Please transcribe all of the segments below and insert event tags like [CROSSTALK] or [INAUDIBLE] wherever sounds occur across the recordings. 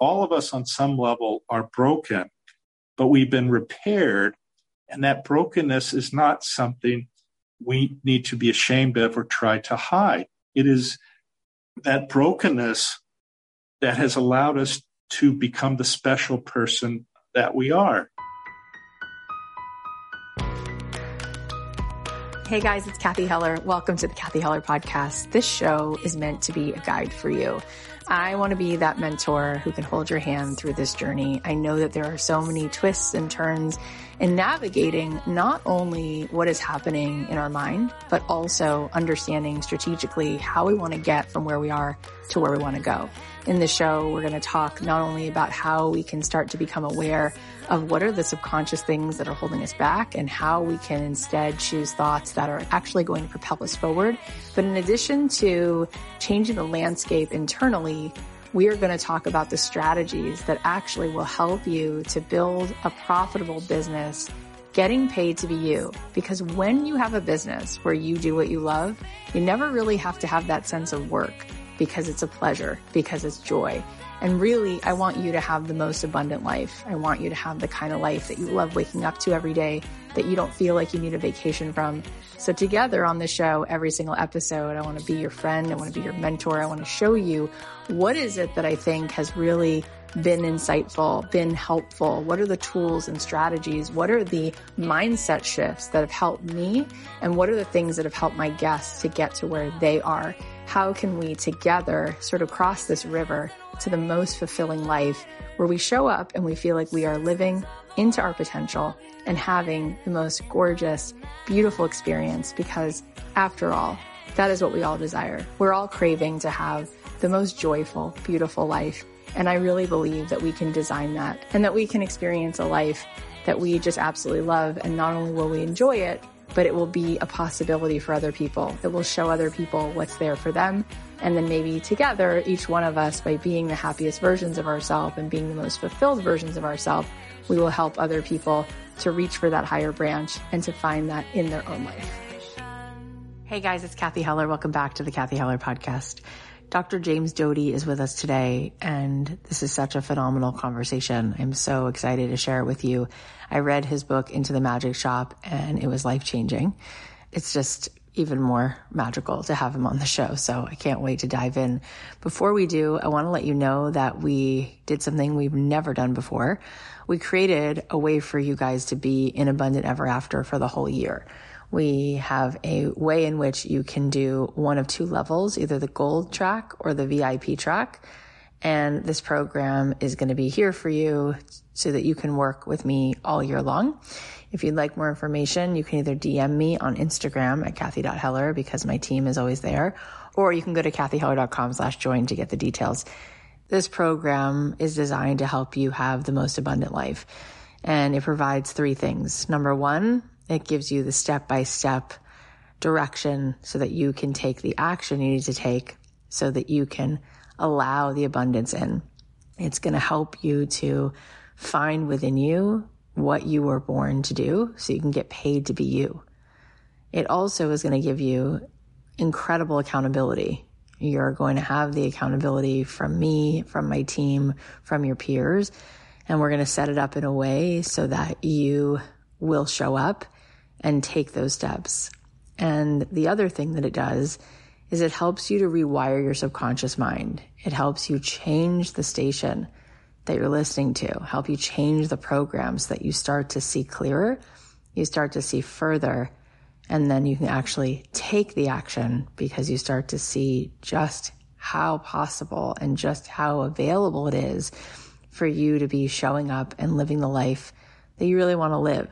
All of us on some level are broken, but we've been repaired. And that brokenness is not something we need to be ashamed of or try to hide. It is that brokenness that has allowed us to become the special person that we are. Hey guys, it's Cathy Heller. Welcome to the Cathy Heller podcast. This show is meant to be a guide for you. I want to be that mentor who can hold your hand through this journey. I know that there are so many twists and turns in navigating not only what is happening in our mind, but also understanding strategically how we want to get from where we are to where we want to go. In the show, we're going to talk not only about how we can start to become aware of what are the subconscious things that are holding us back and how we can instead choose thoughts that are actually going to propel us forward. But in addition to changing the landscape internally, we are going to talk about the strategies that actually will help you to build a profitable business getting paid to be you. Because when you have a business where you do what you love, you never really have to have that sense of work because it's a pleasure, because it's joy. And really, I want you to have the most abundant life. I want you to have the kind of life that you love waking up to every day, that you don't feel like you need a vacation from. So together on the show, every single episode, I want to be your friend. I want to be your mentor. I want to show you what is it that I think has really been insightful, been helpful? What are the tools and strategies? What are the mindset shifts that have helped me? And what are the things that have helped my guests to get to where they are? How can we together sort of cross this river to the most fulfilling life where we show up and we feel like we are living into our potential and having the most gorgeous, beautiful experience because after all, that is what we all desire. We're all craving to have the most joyful, beautiful life. And I really believe that we can design that and that we can experience a life that we just absolutely love. And not only will we enjoy it, but it will be a possibility for other people. It will show other people what's there for them. And then maybe together, each one of us, by being the happiest versions of ourselves and being the most fulfilled versions of ourselves, we will help other people to reach for that higher branch and to find that in their own life. Hey guys, it's Cathy Heller. Welcome back to the Cathy Heller podcast. Dr. James Doty is with us today, and this is such a phenomenal conversation. I'm so excited to share it with you. I read his book, Into the Magic Shop, and it was life changing. It's just even more magical to have him on the show. So I can't wait to dive in. Before we do, I want to let you know that we did something we've never done before. We created a way for you guys to be in abundant ever after for the whole year. We have a way in which you can do one of two levels, either the gold track or the VIP track. And this program is going to be here for you so that you can work with me all year long. If you'd like more information, you can either DM me on Instagram at Cathy.Heller because my team is always there, or you can go to cathyheller.com slash join to get the details. This program is designed to help you have the most abundant life. And it provides three things. Number one, it gives you the step by step direction so that you can take the action you need to take so that you can allow the abundance in. It's going to help you to find within you what you were born to do so you can get paid to be you. It also is going to give you incredible accountability. You're going to have the accountability from me, from my team, from your peers. And we're going to set it up in a way so that you will show up and take those steps. And the other thing that it does is it helps you to rewire your subconscious mind. It helps you change the station that you're listening to, help you change the programs that you start to see clearer, you start to see further, and then you can actually take the action because you start to see just how possible and just how available it is for you to be showing up and living the life that you really want to live.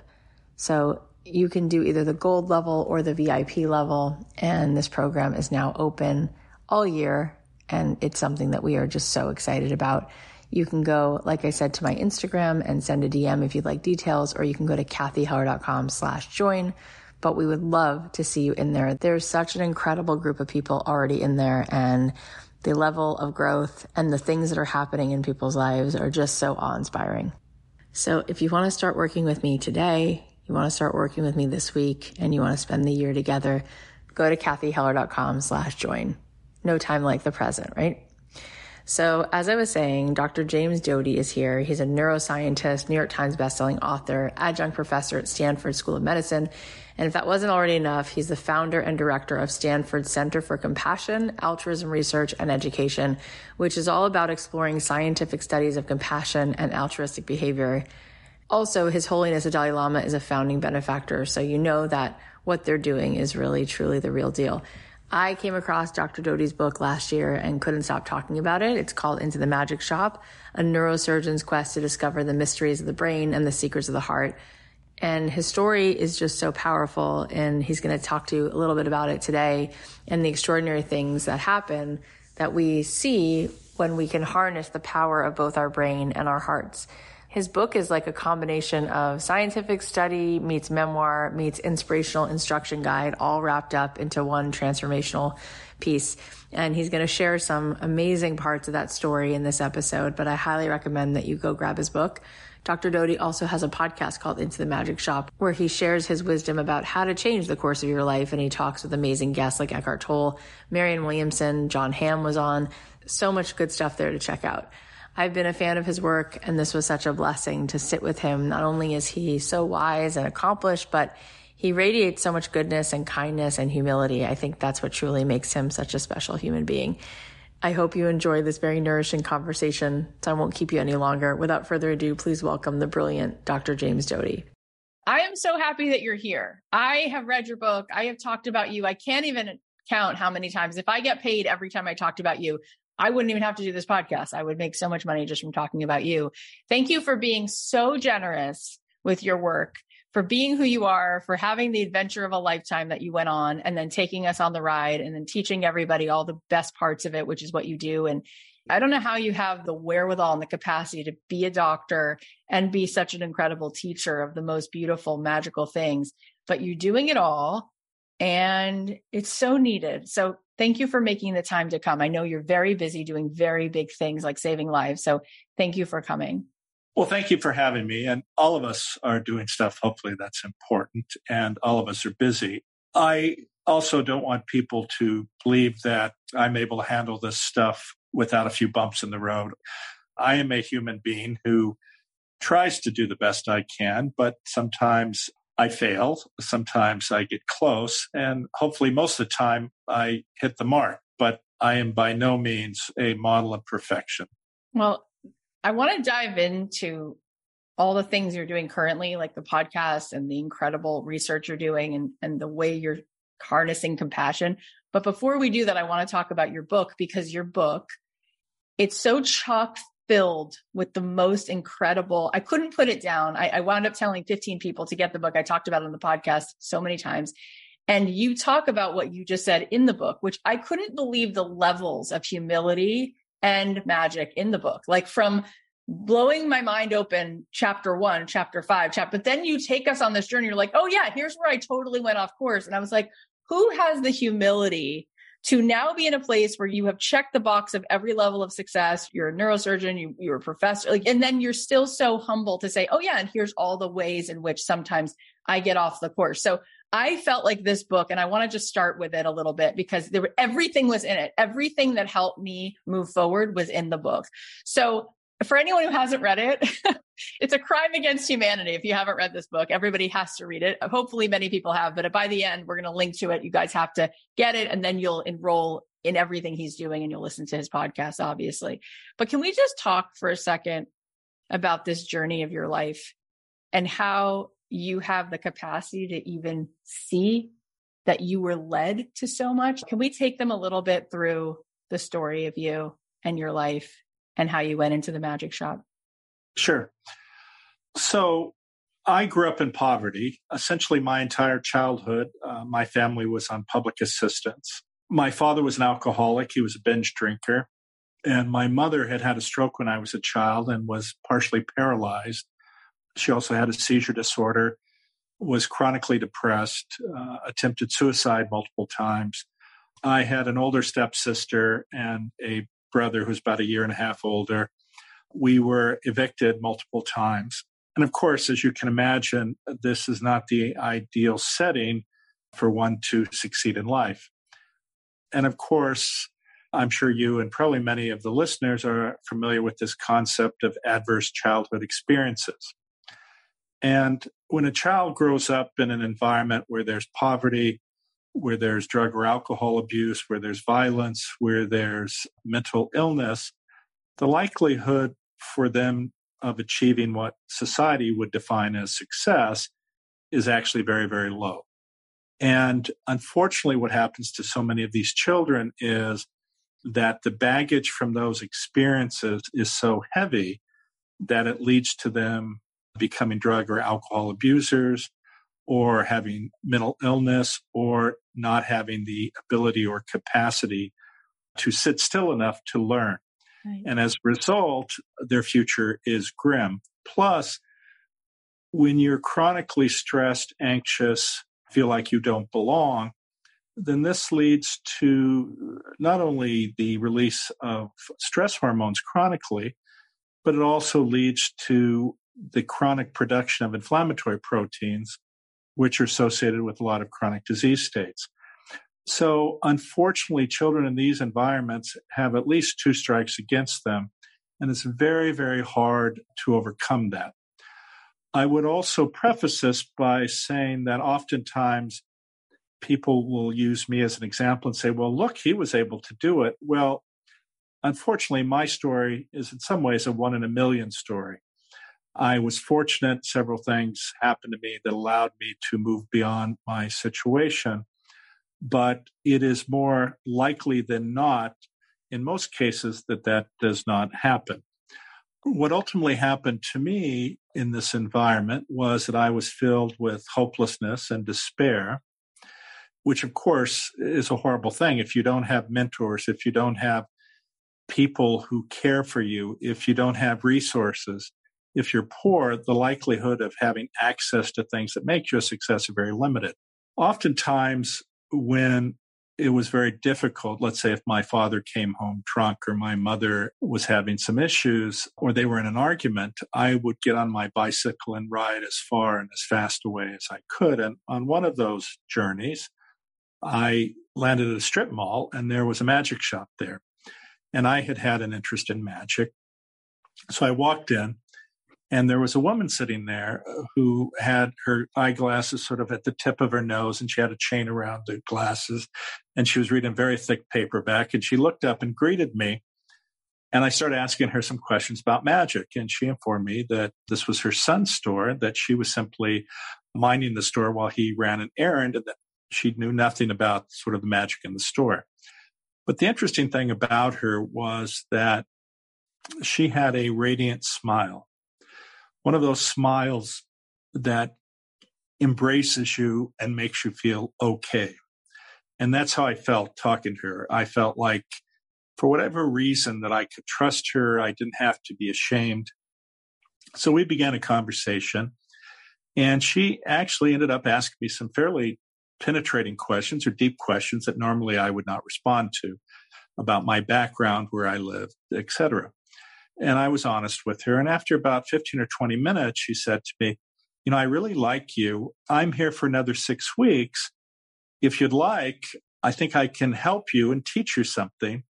So you can do either the gold level or the VIP level. And this program is now open all year. And it's something that we are just so excited about. You can go, like I said, to my Instagram and send a DM if you'd like details, or you can go to cathyheller.com slash join. But we would love to see you in there. There's such an incredible group of people already in there and the level of growth and the things that are happening in people's lives are just so awe inspiring. So if you want to start working with me today, you want to start working with me this week and you want to spend the year together, go to cathyheller.com slash join. No time like the present, right? So, as I was saying, Dr. James Doty is here. He's a neuroscientist, New York Times bestselling author, adjunct professor at Stanford School of Medicine. And if that wasn't already enough, he's the founder and director of Stanford Center for Compassion, Altruism Research, and Education, which is all about exploring scientific studies of compassion and altruistic behavior. Also, His Holiness the Dalai Lama is a founding benefactor, so you know that what they're doing is really, truly the real deal. I came across Dr. Doty's book last year and couldn't stop talking about it. It's called Into the Magic Shop, a neurosurgeon's quest to discover the mysteries of the brain and the secrets of the heart. And his story is just so powerful. And he's going to talk to you a little bit about it today and the extraordinary things that happen that we see when we can harness the power of both our brain and our hearts. His book is like a combination of scientific study meets memoir meets inspirational instruction guide all wrapped up into one transformational piece. And he's going to share some amazing parts of that story in this episode, but I highly recommend that you go grab his book. Dr. Doty also has a podcast called Into the Magic Shop where he shares his wisdom about how to change the course of your life. And he talks with amazing guests like Eckhart Tolle, Marianne Williamson, Jon Hamm was on. So much good stuff there to check out. I've been a fan of his work, and this was such a blessing to sit with him. Not only is he so wise and accomplished, but he radiates so much goodness and kindness and humility. I think that's what truly makes him such a special human being. I hope you enjoy this very nourishing conversation, so I won't keep you any longer. Without further ado, please welcome the brilliant Dr. James Doty. I am so happy that you're here. I have read your book. I have talked about you. I can't even count how many times. If I get paid every time I talked about you, I wouldn't even have to do this podcast. I would make so much money just from talking about you. Thank you for being so generous with your work, for being who you are, for having the adventure of a lifetime that you went on and then taking us on the ride and then teaching everybody all the best parts of it, which is what you do. And I don't know how you have the wherewithal and the capacity to be a doctor and be such an incredible teacher of the most beautiful, magical things, but you're doing it all and it's so needed. So thank you for making the time to come. I know you're very busy doing very big things like saving lives. So thank you for coming. Well, thank you for having me. And all of us are doing stuff, hopefully, that's important. And all of us are busy. I also don't want people to believe that I'm able to handle this stuff without a few bumps in the road. I am a human being who tries to do the best I can, but sometimes I fail. Sometimes I get close. And hopefully, most of the time, I hit the mark. But I am by no means a model of perfection. Well, I want to dive into all the things you're doing currently, like the podcast and the incredible research you're doing and, and the way you're harnessing compassion. But before we do that, I want to talk about your book because your book, it's so chock filled with the most incredible. I couldn't put it down. I, I wound up telling 15 people to get the book. I talked about on the podcast so many times. And you talk about what you just said in the book, which I couldn't believe the levels of humility and magic in the book. Like from blowing my mind open, chapter one, chapter five, chapter, but then you take us on this journey. You're like, oh yeah, here's where I totally went off course. And I was like, who has the humility to now be in a place where you have checked the box of every level of success. You're a neurosurgeon, you, you're a professor, like, and then you're still so humble to say, oh yeah, and here's all the ways in which sometimes I get off the course. So I felt like this book, and I want to just start with it a little bit because there everything was in it. Everything that helped me move forward was in the book. So for anyone who hasn't read it, [LAUGHS] it's a crime against humanity. If you haven't read this book, everybody has to read it. Hopefully, many people have, but by the end, we're going to link to it. You guys have to get it, and then you'll enroll in everything he's doing and you'll listen to his podcast, obviously. But can we just talk for a second about this journey of your life and how you have the capacity to even see that you were led to so much? Can we take them a little bit through the story of you and your life and how you went into the magic shop? Sure. So I grew up in poverty. Essentially, my entire childhood, uh, my family was on public assistance. My father was an alcoholic, he was a binge drinker. And my mother had had a stroke when I was a child and was partially paralyzed. She also had a seizure disorder, was chronically depressed, uh, attempted suicide multiple times. I had an older stepsister and a brother who's about a year and a half older. We were evicted multiple times. And of course, as you can imagine, this is not the ideal setting for one to succeed in life. And of course, I'm sure you and probably many of the listeners are familiar with this concept of adverse childhood experiences. And when a child grows up in an environment where there's poverty, where there's drug or alcohol abuse, where there's violence, where there's mental illness, the likelihood for them of achieving what society would define as success is actually very, very low. And unfortunately, what happens to so many of these children is that the baggage from those experiences is so heavy that it leads to them becoming drug or alcohol abusers or having mental illness or not having the ability or capacity to sit still enough to learn. Right. And as a result, their future is grim. Plus, when you're chronically stressed, anxious, feel like you don't belong, then this leads to not only the release of stress hormones chronically, but it also leads to the chronic production of inflammatory proteins, which are associated with a lot of chronic disease states. So, unfortunately, children in these environments have at least two strikes against them, and it's very, very hard to overcome that. I would also preface this by saying that oftentimes people will use me as an example and say, well, look, he was able to do it. Well, unfortunately, my story is in some ways a one in a million story. I was fortunate. Several things happened to me that allowed me to move beyond my situation. But it is more likely than not, in most cases, that that does not happen. What ultimately happened to me in this environment was that I was filled with hopelessness and despair, which of course is a horrible thing. If you don't have mentors, if you don't have people who care for you, if you don't have resources, if you're poor, the likelihood of having access to things that make you a success are very limited. Oftentimes, when it was very difficult, let's say if my father came home drunk or my mother was having some issues or they were in an argument, I would get on my bicycle and ride as far and as fast away as I could. And on one of those journeys, I landed at a strip mall and there was a magic shop there. And I had had an interest in magic. So I walked in and there was a woman sitting there uh, who had her eyeglasses sort of at the tip of her nose, and she had a chain around the glasses. And she was reading a very thick paperback. And she looked up and greeted me. And I started asking her some questions about magic. And she informed me that this was her son's store, that she was simply minding the store while he ran an errand, and that she knew nothing about sort of the magic in the store. But the interesting thing about her was that she had a radiant smile one of those smiles that embraces you and makes you feel okay. And that's how I felt talking to her. I felt like for whatever reason that I could trust her, I didn't have to be ashamed. So we began a conversation and she actually ended up asking me some fairly penetrating questions or deep questions that normally I would not respond to about my background, where I lived, etc. And I was honest with her. And after about 15 or 20 minutes, she said to me, You know, I really like you. I'm here for another six weeks. If you'd like, I think I can help you and teach you something.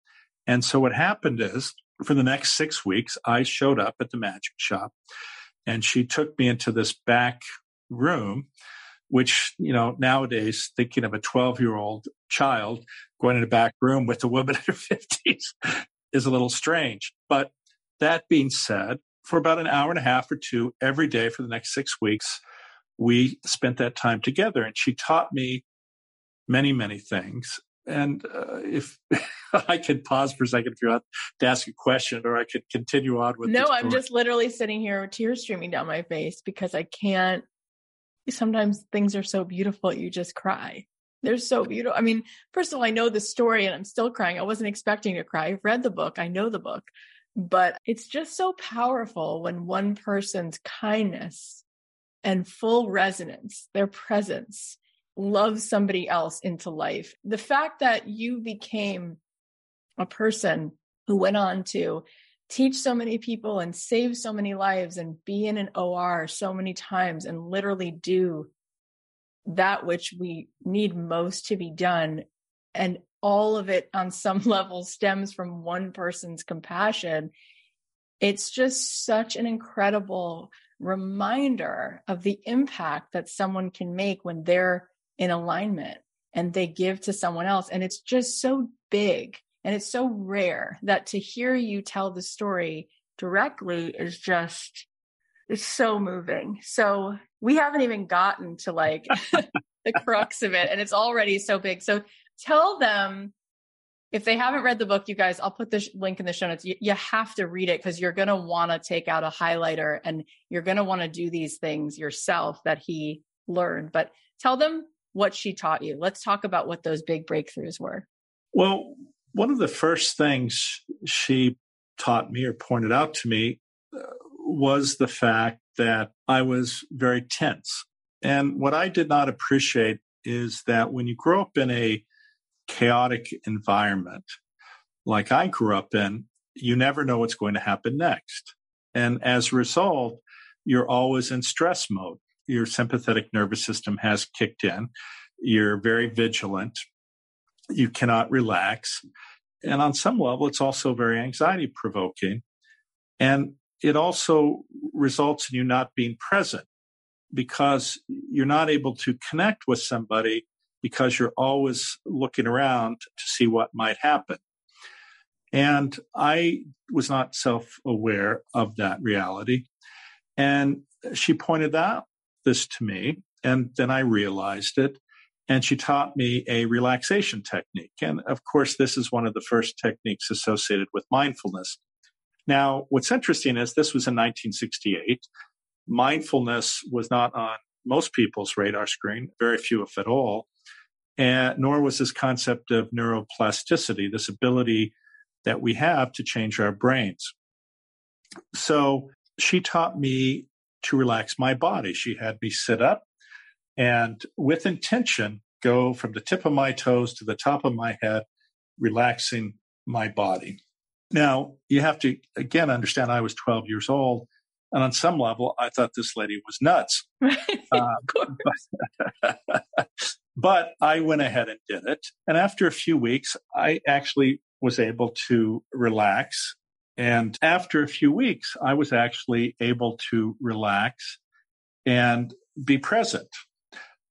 And so what happened is for the next six weeks, I showed up at the magic shop and she took me into this back room, which, you know, nowadays thinking of a 12 year old child going in a back room with a woman [LAUGHS] in her 50s is a little strange. But that being said, for about an hour and a half or two every day for the next six weeks, we spent that time together. And she taught me many, many things. And uh, if [LAUGHS] I could pause for a second if you want to ask a question, or I could continue on with. No, I'm just literally sitting here with tears streaming down my face because I can't. Sometimes things are so beautiful, you just cry. They're so beautiful. I mean, first of all, I know the story and I'm still crying. I wasn't expecting to cry. I've read the book. I know the book. But it's just so powerful when one person's kindness and full resonance, their presence, loves somebody else into life. The fact that you became a person who went on to teach so many people and save so many lives and be in an OR so many times and literally do that which we need most to be done and all of it on some [LAUGHS] level stems from one person's compassion. It's just such an incredible reminder of the impact that someone can make when they're in alignment and they give to someone else. And it's just so big and it's so rare that to hear you tell the story directly is just, it's so moving. So we haven't even gotten to like [LAUGHS] the crux of it and it's already so big. So tell them if they haven't read the book, you guys, I'll put the link in the show notes. You, you have to read it because you're going to want to take out a highlighter and you're going to want to do these things yourself that he learned. But tell them what she taught you. Let's talk about what those big breakthroughs were. Well, one of the first things she taught me or pointed out to me uh, was the fact that I was very tense. And what I did not appreciate is that when you grow up in a chaotic environment like I grew up in, you never know what's going to happen next. And as a result, you're always in stress mode. Your sympathetic nervous system has kicked in. You're very vigilant. You cannot relax. And on some level, it's also very anxiety provoking. And it also results in you not being present because you're not able to connect with somebody because you're always looking around to see what might happen. And I was not self aware of that reality. And she pointed out this to me, and then I realized it. And she taught me a relaxation technique. And of course, this is one of the first techniques associated with mindfulness. Now, what's interesting is this was in 1968. Mindfulness was not on most people's radar screen, very few, if at all and nor was this concept of neuroplasticity, this ability that we have to change our brains. So she taught me to relax my body. She had me sit up and with intention go from the tip of my toes to the top of my head, relaxing my body. Now, you have to again understand I was 12 years old. And on some level, I thought this lady was nuts. [LAUGHS] uh, But [LAUGHS] I went ahead and did it. And after a few weeks, I actually was able to relax. And after a few weeks, I was actually able to relax and be present.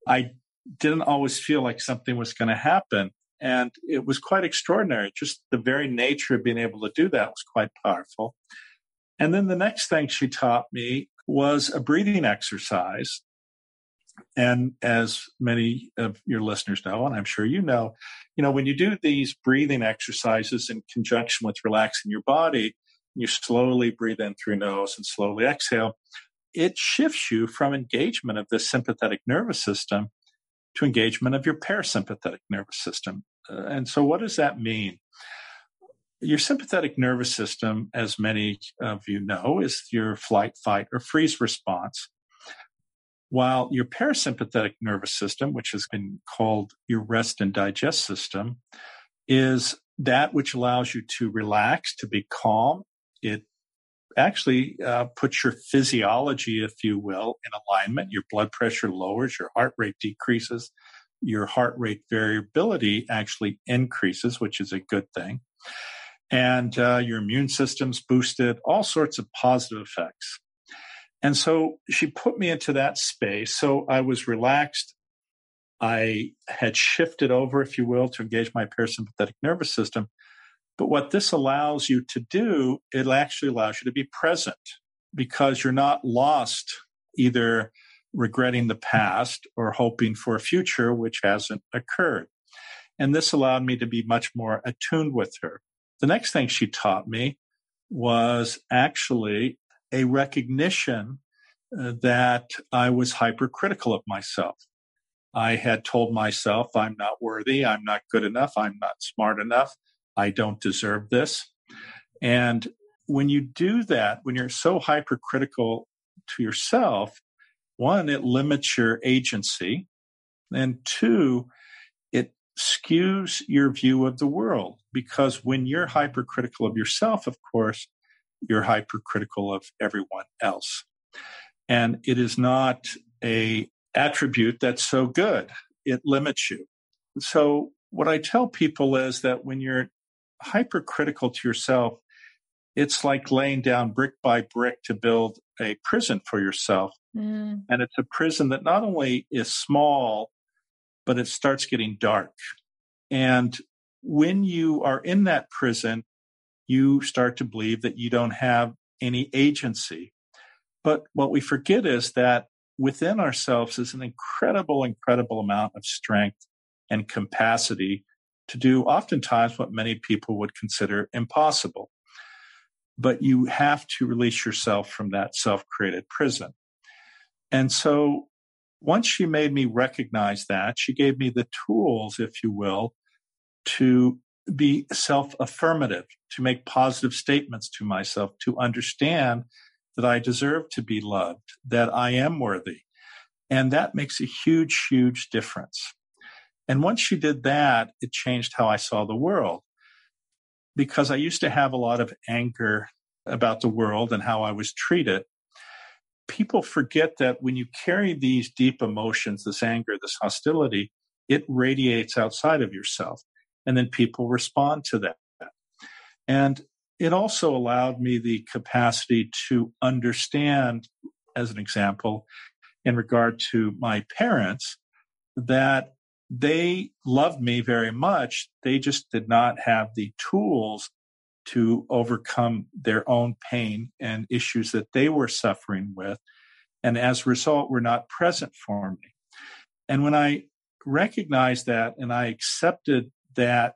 I didn't always feel like something was going to happen. And it was quite extraordinary. Just the very nature of being able to do that was quite powerful. And then the next thing she taught me was a breathing exercise and as many of your listeners know, and I'm sure you know, you know, when you do these breathing exercises in conjunction with relaxing your body, you slowly breathe in through nose and slowly exhale, it shifts you from engagement of the sympathetic nervous system to engagement of your parasympathetic nervous system. Uh, and so, what does that mean? Your sympathetic nervous system, as many of you know, is your flight, fight, or freeze response. While your parasympathetic nervous system, which has been called your rest and digest system, is that which allows you to relax, to be calm. It actually uh, puts your physiology, if you will, in alignment. Your blood pressure lowers, your heart rate decreases, your heart rate variability actually increases, which is a good thing. And uh, your immune system's boosted, all sorts of positive effects. And so she put me into that space. So I was relaxed. I had shifted over, if you will, to engage my parasympathetic nervous system. But what this allows you to do, it actually allows you to be present because you're not lost either regretting the past or hoping for a future which hasn't occurred. And this allowed me to be much more attuned with her. The next thing she taught me was actually a recognition uh, that I was hypercritical of myself. I had told myself I'm not worthy, I'm not good enough, I'm not smart enough, I don't deserve this. And when you do that, when you're so hypercritical to yourself, one, it limits your agency. And two, it skews your view of the world because when you're hypercritical of yourself, of course, you're hypercritical of everyone else. And it is not a attribute that's so good. It limits you. So what I tell people is that when you're hypercritical to yourself, it's like laying down brick by brick to build a prison for yourself. Mm. And it's a prison that not only is small, but it starts getting dark. And when you are in that prison, you start to believe that you don't have any agency. But what we forget is that within ourselves is an incredible, incredible amount of strength and capacity to do oftentimes what many people would consider impossible. But you have to release yourself from that self created prison. And so once she made me recognize that, she gave me the tools, if you will, to be self affirmative, to make positive statements to myself, to understand that I deserve to be loved, that I am worthy. And that makes a huge, huge difference. And once she did that, it changed how I saw the world because I used to have a lot of anger about the world and how I was treated. People forget that when you carry these deep emotions, this anger, this hostility, it radiates outside of yourself and then people respond to that. And it also allowed me the capacity to understand, as an example, in regard to my parents, that they loved me very much. They just did not have the tools to overcome their own pain and issues that they were suffering with. And as a result, were not present for me. And when I recognized that and I accepted that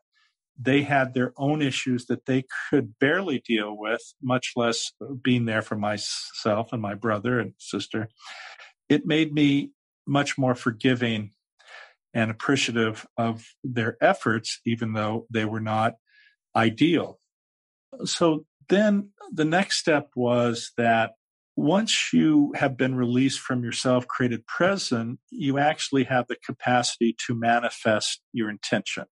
they had their own issues that they could barely deal with, much less being there for myself and my brother and sister. It made me much more forgiving and appreciative of their efforts, even though they were not ideal. So then the next step was that once you have been released from your self created prison, you actually have the capacity to manifest your intention.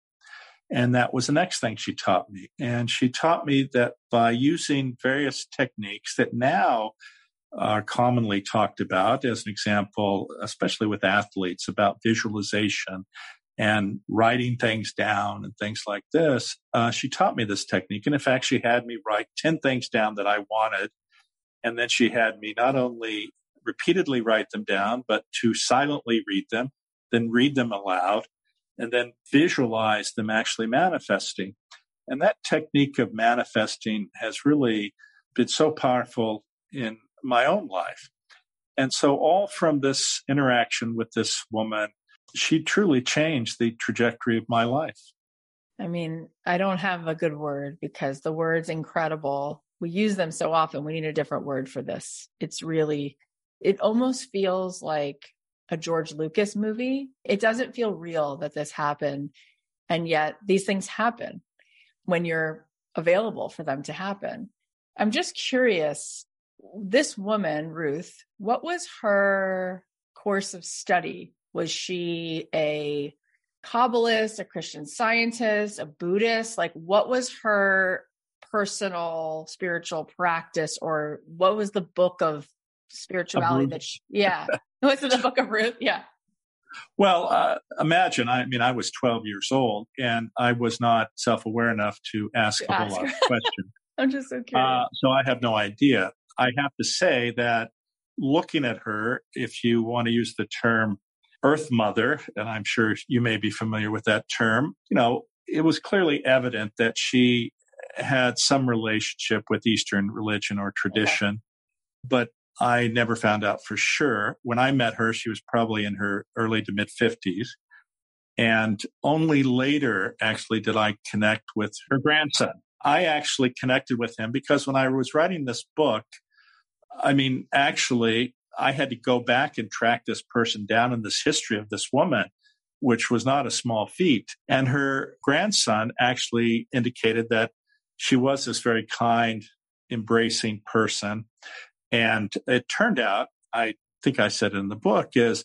And that was the next thing she taught me. And she taught me that by using various techniques that now are commonly talked about, as an example, especially with athletes, about visualization and writing things down and things like this, uh, she taught me this technique. And in fact, she had me write 10 things down that I wanted. And then she had me not only repeatedly write them down, but to silently read them, then read them aloud and then visualize them actually manifesting. And that technique of manifesting has really been so powerful in my own life. And so, all from this interaction with this woman, she truly changed the trajectory of my life. I mean, I don't have a good word because the word's incredible. We use them so often. We need a different word for this. It's really, it almost feels like a George Lucas movie. It doesn't feel real that this happened. And yet these things happen when you're available for them to happen. I'm just curious this woman, Ruth, what was her course of study? Was she a Kabbalist, a Christian scientist, a Buddhist? Like, what was her personal spiritual practice, or what was the book of spirituality that she, yeah. [LAUGHS] [LAUGHS] What's in the book of ruth? Yeah. Well uh, imagine i mean i was 12 years old and i was not self-aware enough to ask to a whole lot of [LAUGHS] questions. I'm just so curious. uh, so i have no idea. I have to say that looking at her if you want to use the term earth mother and i'm sure you may be familiar with that term you know it was clearly evident that she had some relationship with eastern religion or tradition okay. but I never found out for sure. When I met her, she was probably in her early to mid 50s. And only later, actually, did I connect with her grandson. I actually connected with him because when I was writing this book, I mean, actually, I had to go back and track this person down in this history of this woman, which was not a small feat. And her grandson actually indicated that she was this very kind, embracing person and it turned out, I think I said in the book, is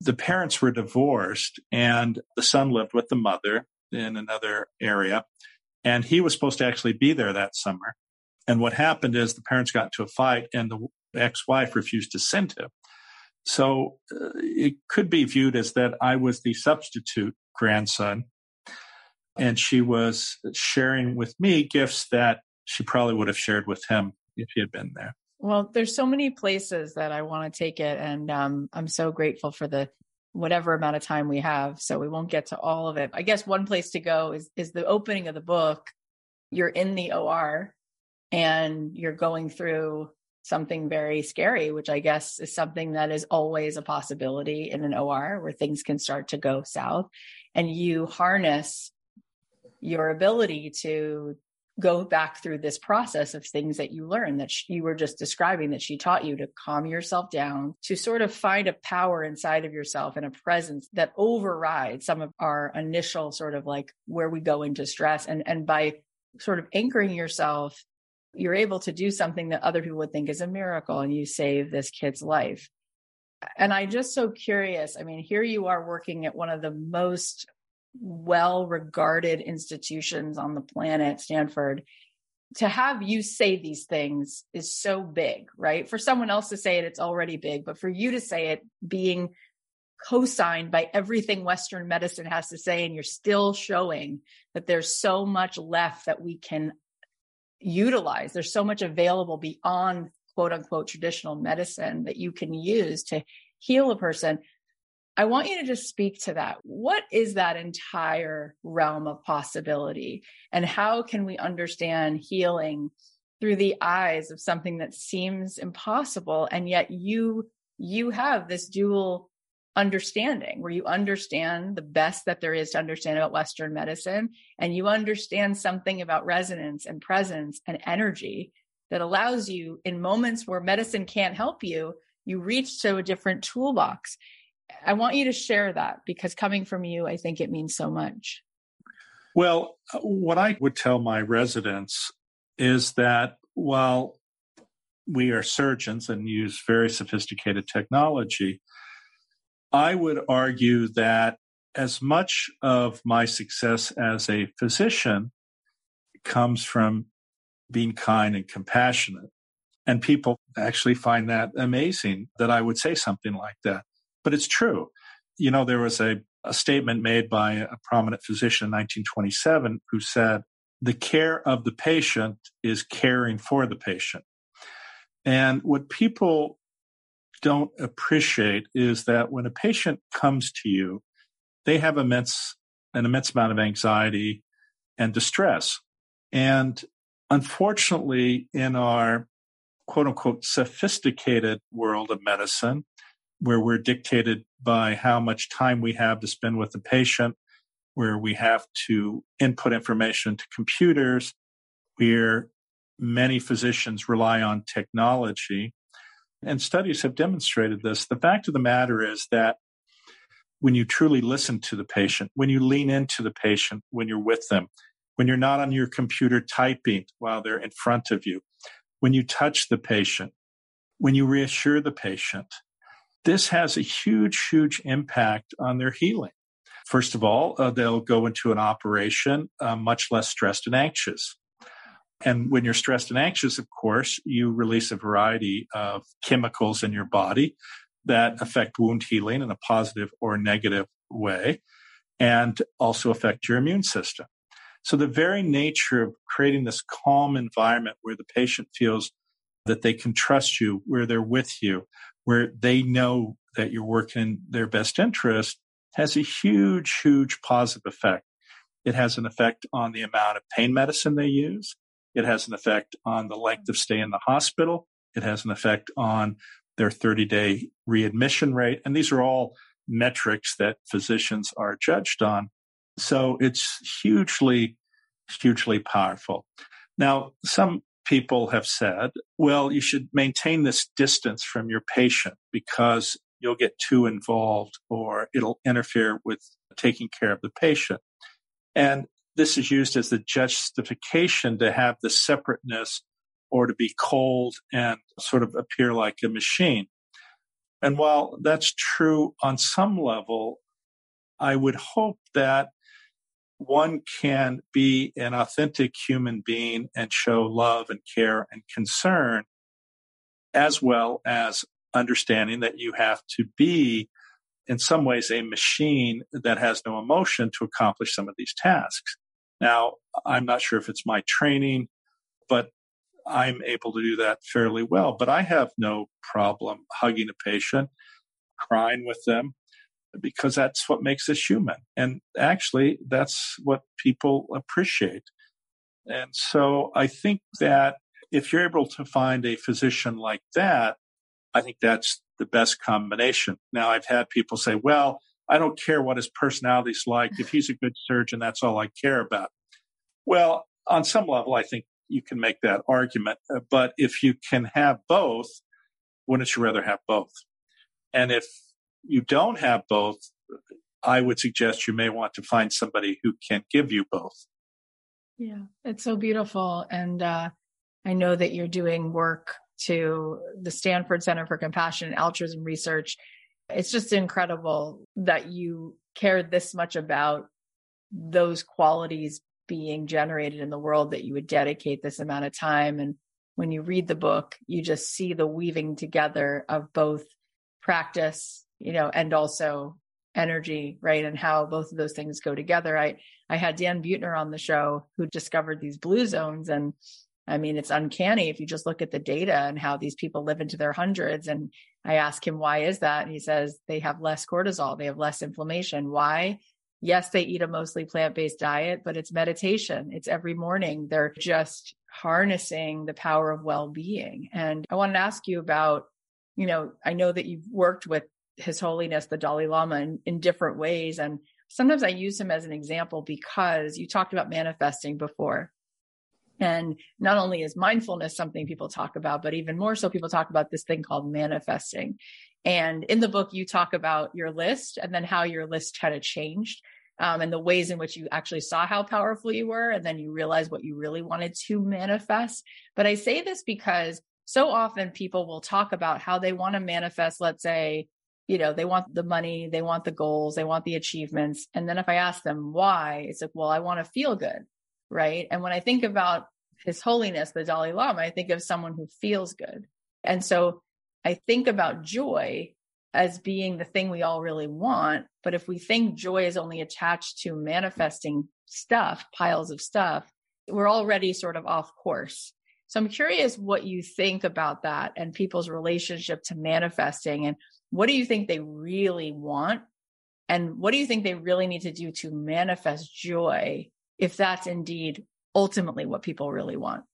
the parents were divorced and the son lived with the mother in another area. And he was supposed to actually be there that summer. And what happened is the parents got into a fight and the ex wife refused to send him. So uh, it could be viewed as that I was the substitute grandson. And she was sharing with me gifts that she probably would have shared with him if he had been there. Well, there's so many places that I want to take it. And um, I'm so grateful for the whatever amount of time we have. So we won't get to all of it. I guess one place to go is is the opening of the book. You're in the OR and you're going through something very scary, which I guess is something that is always a possibility in an OR where things can start to go south. And you harness your ability to go back through this process of things that you learned that you were just describing that she taught you to calm yourself down to sort of find a power inside of yourself and a presence that overrides some of our initial sort of like where we go into stress. And and by sort of anchoring yourself you're able to do something that other people would think is a miracle and you save this kid's life. And I'm just so curious i mean here you are working at one of the most well regarded institutions on the planet, Stanford, to have you say these things is so big, right? For someone else to say it, it's already big, but for you to say it being co signed by everything Western medicine has to say, and you're still showing that there's so much left that we can utilize. There's so much available beyond quote unquote traditional medicine that you can use to heal a person. I want you to just speak to that. What is that entire realm of possibility? And how can we understand healing through the eyes of something that seems impossible? And yet you, you have this dual understanding where you understand the best that there is to understand about Western medicine and you understand something about resonance and presence and energy that allows you in moments where medicine can't help you, you reach to a different toolbox. I want you to share that because coming from you, I think it means so much. Well, what I would tell my residents is that while we are surgeons and use very sophisticated technology, I would argue that as much of my success as a physician comes from being kind and compassionate. And people actually find that amazing that I would say something like that but it's true. You know, there was a, a statement made by a prominent physician in 1927 who said, the care of the patient is caring for the patient. And what people don't appreciate is that when a patient comes to you, they have immense, an immense amount of anxiety and distress. And unfortunately, in our quote unquote sophisticated world of medicine, where we're dictated by how much time we have to spend with the patient, where we have to input information to computers, where many physicians rely on technology. And studies have demonstrated this. The fact of the matter is that when you truly listen to the patient, when you lean into the patient, when you're with them, when you're not on your computer typing while they're in front of you, when you touch the patient, when you reassure the patient, this has a huge, huge impact on their healing. First of all, uh, they'll go into an operation uh, much less stressed and anxious. And when you're stressed and anxious, of course, you release a variety of chemicals in your body that affect wound healing in a positive or negative way and also affect your immune system. So the very nature of creating this calm environment where the patient feels that they can trust you, where they're with you, where they know that you're working in their best interest has a huge, huge positive effect. It has an effect on the amount of pain medicine they use. It has an effect on the length of stay in the hospital. It has an effect on their 30 day readmission rate. And these are all metrics that physicians are judged on. So it's hugely, hugely powerful. Now, some people have said, well, you should maintain this distance from your patient because you'll get too involved or it'll interfere with taking care of the patient. And this is used as the justification to have the separateness or to be cold and sort of appear like a machine. And while that's true on some level, I would hope that one can be an authentic human being and show love and care and concern, as well as understanding that you have to be, in some ways, a machine that has no emotion to accomplish some of these tasks. Now, I'm not sure if it's my training, but I'm able to do that fairly well. But I have no problem hugging a patient, crying with them, because that's what makes us human. And actually, that's what people appreciate. And so I think that if you're able to find a physician like that, I think that's the best combination. Now, I've had people say, well, I don't care what his personality's like. If he's a good surgeon, that's all I care about. Well, on some level, I think you can make that argument. But if you can have both, wouldn't you rather have both? And if you don't have both, I would suggest you may want to find somebody who can give you both. Yeah, it's so beautiful. And uh, I know that you're doing work to the Stanford Center for Compassion and Altruism Research. It's just incredible that you care this much about those qualities being generated in the world that you would dedicate this amount of time. And when you read the book, you just see the weaving together of both practice, you know, and also energy, right? And how both of those things go together. I I had Dan Buettner on the show who discovered these blue zones and I mean, it's uncanny if you just look at the data and how these people live into their hundreds. And I ask him, why is that? And he says they have less cortisol, they have less inflammation. Why? Yes, they eat a mostly plant based diet, but it's meditation. It's every morning. They're just harnessing the power of well being. And I wanted to ask you about, you know, I know that you've worked with His Holiness, the Dalai Lama, in, in different ways. And sometimes I use him as an example because you talked about manifesting before. And not only is mindfulness something people talk about, but even more so, people talk about this thing called manifesting. And in the book, you talk about your list and then how your list kind of changed um, and the ways in which you actually saw how powerful you were. And then you realized what you really wanted to manifest. But I say this because so often people will talk about how they want to manifest, let's say, you know, they want the money, they want the goals, they want the achievements. And then if I ask them why, it's like, well, I want to feel good. Right. And when I think about His Holiness, the Dalai Lama, I think of someone who feels good. And so I think about joy as being the thing we all really want. But if we think joy is only attached to manifesting stuff, piles of stuff, we're already sort of off course. So I'm curious what you think about that and people's relationship to manifesting and what do you think they really want? And what do you think they really need to do to manifest joy if that's indeed ultimately what people really want?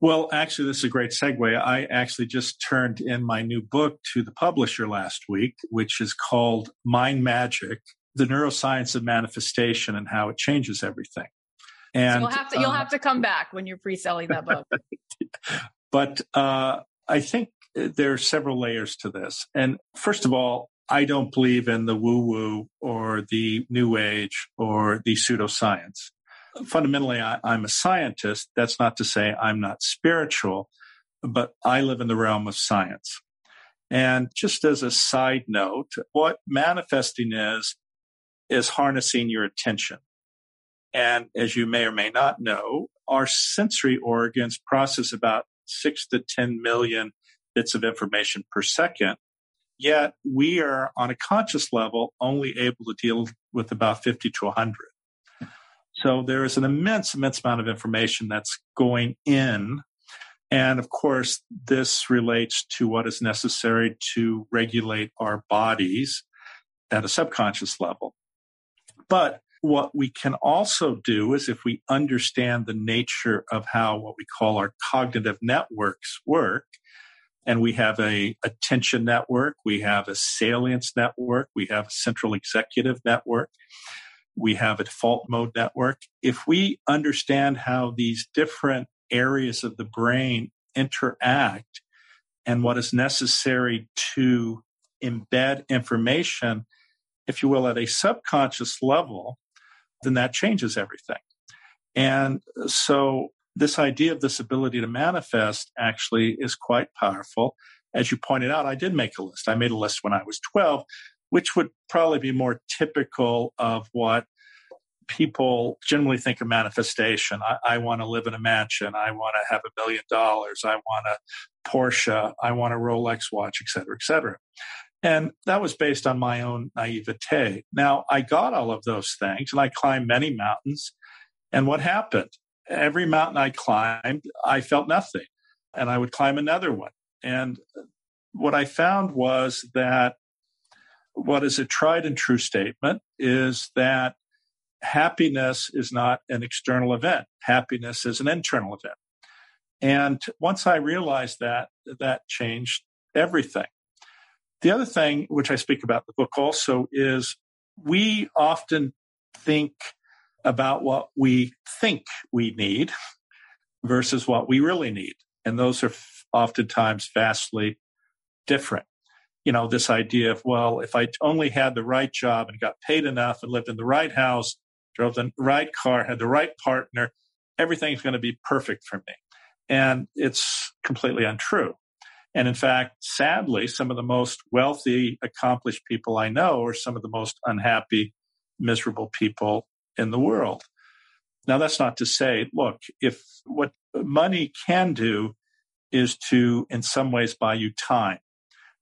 Well, actually, this is a great segue. I actually just turned in my new book to the publisher last week, which is called Mind Magic The Neuroscience of Manifestation and How It Changes Everything. And so you'll have to, you'll uh, have to come back when you're pre selling that book. [LAUGHS] but uh, I think there are several layers to this. And first of all, I don't believe in the woo woo or the new age or the pseudoscience fundamentally, I, I'm a scientist. That's not to say I'm not spiritual, but I live in the realm of science. And just as a side note, what manifesting is, is harnessing your attention. And as you may or may not know, our sensory organs process about six to 10 million bits of information per second. Yet we are on a conscious level only able to deal with about 50 to 100. So there is an immense, immense amount of information that's going in. And of course, this relates to what is necessary to regulate our bodies at a subconscious level. But what we can also do is if we understand the nature of how what we call our cognitive networks work, and we have a attention network, we have a salience network, we have a central executive network, we have a default mode network. If we understand how these different areas of the brain interact and what is necessary to embed information, if you will, at a subconscious level, then that changes everything. And so this idea of this ability to manifest actually is quite powerful. As you pointed out, I did make a list. I made a list when I was 12 which would probably be more typical of what people generally think of manifestation. I, I want to live in a mansion. I want to have a million dollars. I want a Porsche. I want a Rolex watch, et cetera, et cetera. And that was based on my own naivete. Now, I got all of those things and I climbed many mountains And what happened? Every mountain I climbed, I felt nothing. And I would climb another one. And what I found was that what is a tried and true statement is that happiness is not an external event. Happiness is an internal event. And once I realized that, that changed everything. The other thing, which I speak about in the book also, is we often think about what we think we need versus what we really need. And those are oftentimes vastly different. You know, this idea of, well, if I only had the right job and got paid enough and lived in the right house, drove the right car, had the right partner, everything's going to be perfect for me. And it's completely untrue. And in fact, sadly, some of the most wealthy, accomplished people I know are some of the most unhappy, miserable people in the world. Now, that's not to say, look, if what money can do is to, in some ways, buy you time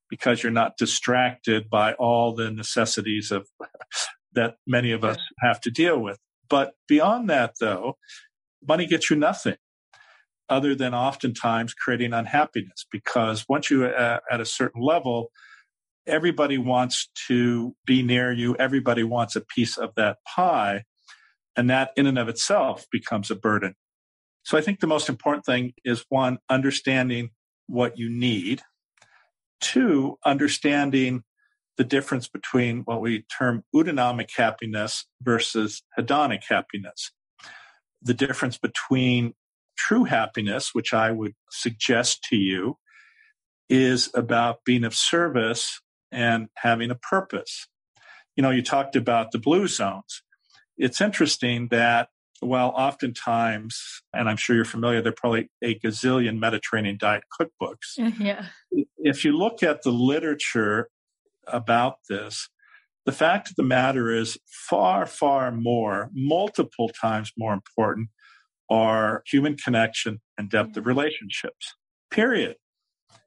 because you're not distracted by all the necessities of [LAUGHS] that many of us have to deal with. But beyond that, though, money gets you nothing other than oftentimes creating unhappiness because once you uh, at a certain level everybody wants to be near you everybody wants a piece of that pie and that in and of itself becomes a burden so i think the most important thing is one understanding what you need two understanding the difference between what we term eudaimonic happiness versus hedonic happiness the difference between true happiness, which I would suggest to you, is about being of service and having a purpose. You know, you talked about the blue zones. It's interesting that while oftentimes, and I'm sure you're familiar, there are probably a gazillion Mediterranean diet cookbooks. [LAUGHS] Yeah. If you look at the literature about this, the fact of the matter is far, far more, multiple times more important are human connection and depth of relationships. Period.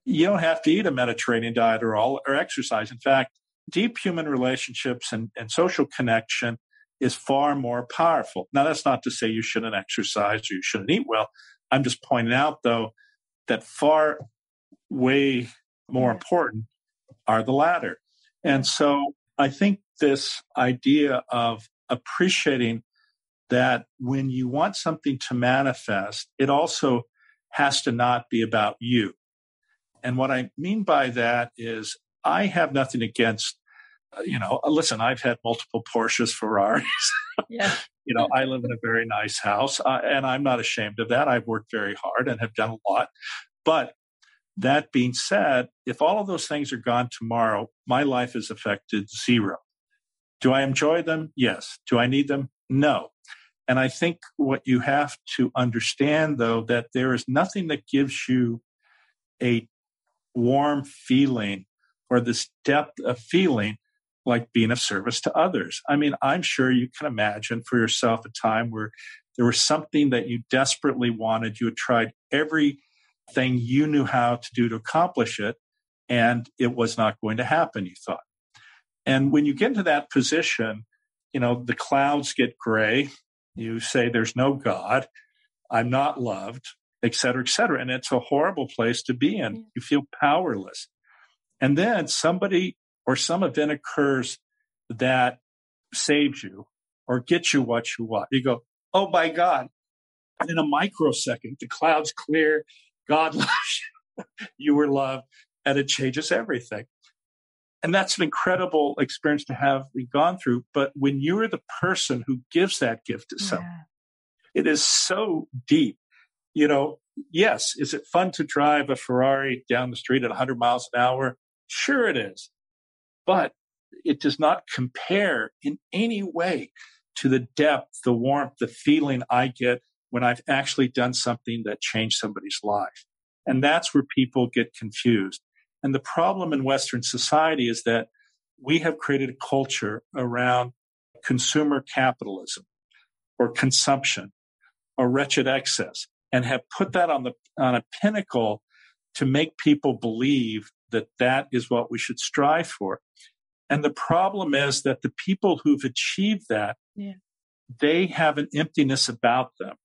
You don't have to eat a Mediterranean diet or all or exercise. In fact, deep human relationships and, and social connection is far more powerful. Now, that's not to say you shouldn't exercise or you shouldn't eat well. I'm just pointing out, though, that far way more important are the latter. And so I think this idea of appreciating that when you want something to manifest, it also has to not be about you. And what I mean by that is I have nothing against, you know, uh, listen, I've had multiple Porsches, Ferraris. [LAUGHS] Yeah. you know, I live in a very nice house uh, and I'm not ashamed of that. I've worked very hard and have done a lot. But that being said, if all of those things are gone tomorrow, my life is affected zero. Do I enjoy them? Yes. Do I need them? No. And I think what you have to understand, though, that there is nothing that gives you a warm feeling or this depth of feeling like being of service to others. I mean, I'm sure you can imagine for yourself a time where there was something that you desperately wanted. You had tried everything you knew how to do to accomplish it, and it was not going to happen, you thought. And when you get into that position, you know, the clouds get gray, you say there's no God, I'm not loved, et cetera, et cetera. And it's a horrible place to be in. You feel powerless. And then somebody or some event occurs that saves you or gets you what you want. You go, oh my God. And in a microsecond, the clouds clear, God [LAUGHS] loves you, you were loved, and it changes everything and that's an incredible experience to have gone through. But when you're the person who gives that gift to someone, yeah. it is so deep. You know, yes, is it fun to drive a Ferrari down the street at 100 miles an hour? Sure, it is. But it does not compare in any way to the depth, the warmth, the feeling I get when I've actually done something that changed somebody's life. And that's where people get confused. And the problem in Western society is that we have created a culture around consumer capitalism or consumption or wretched excess and have put that on the on a pinnacle to make people believe that that is what we should strive for. And the problem is that the people who've achieved that yeah. they have an emptiness about them.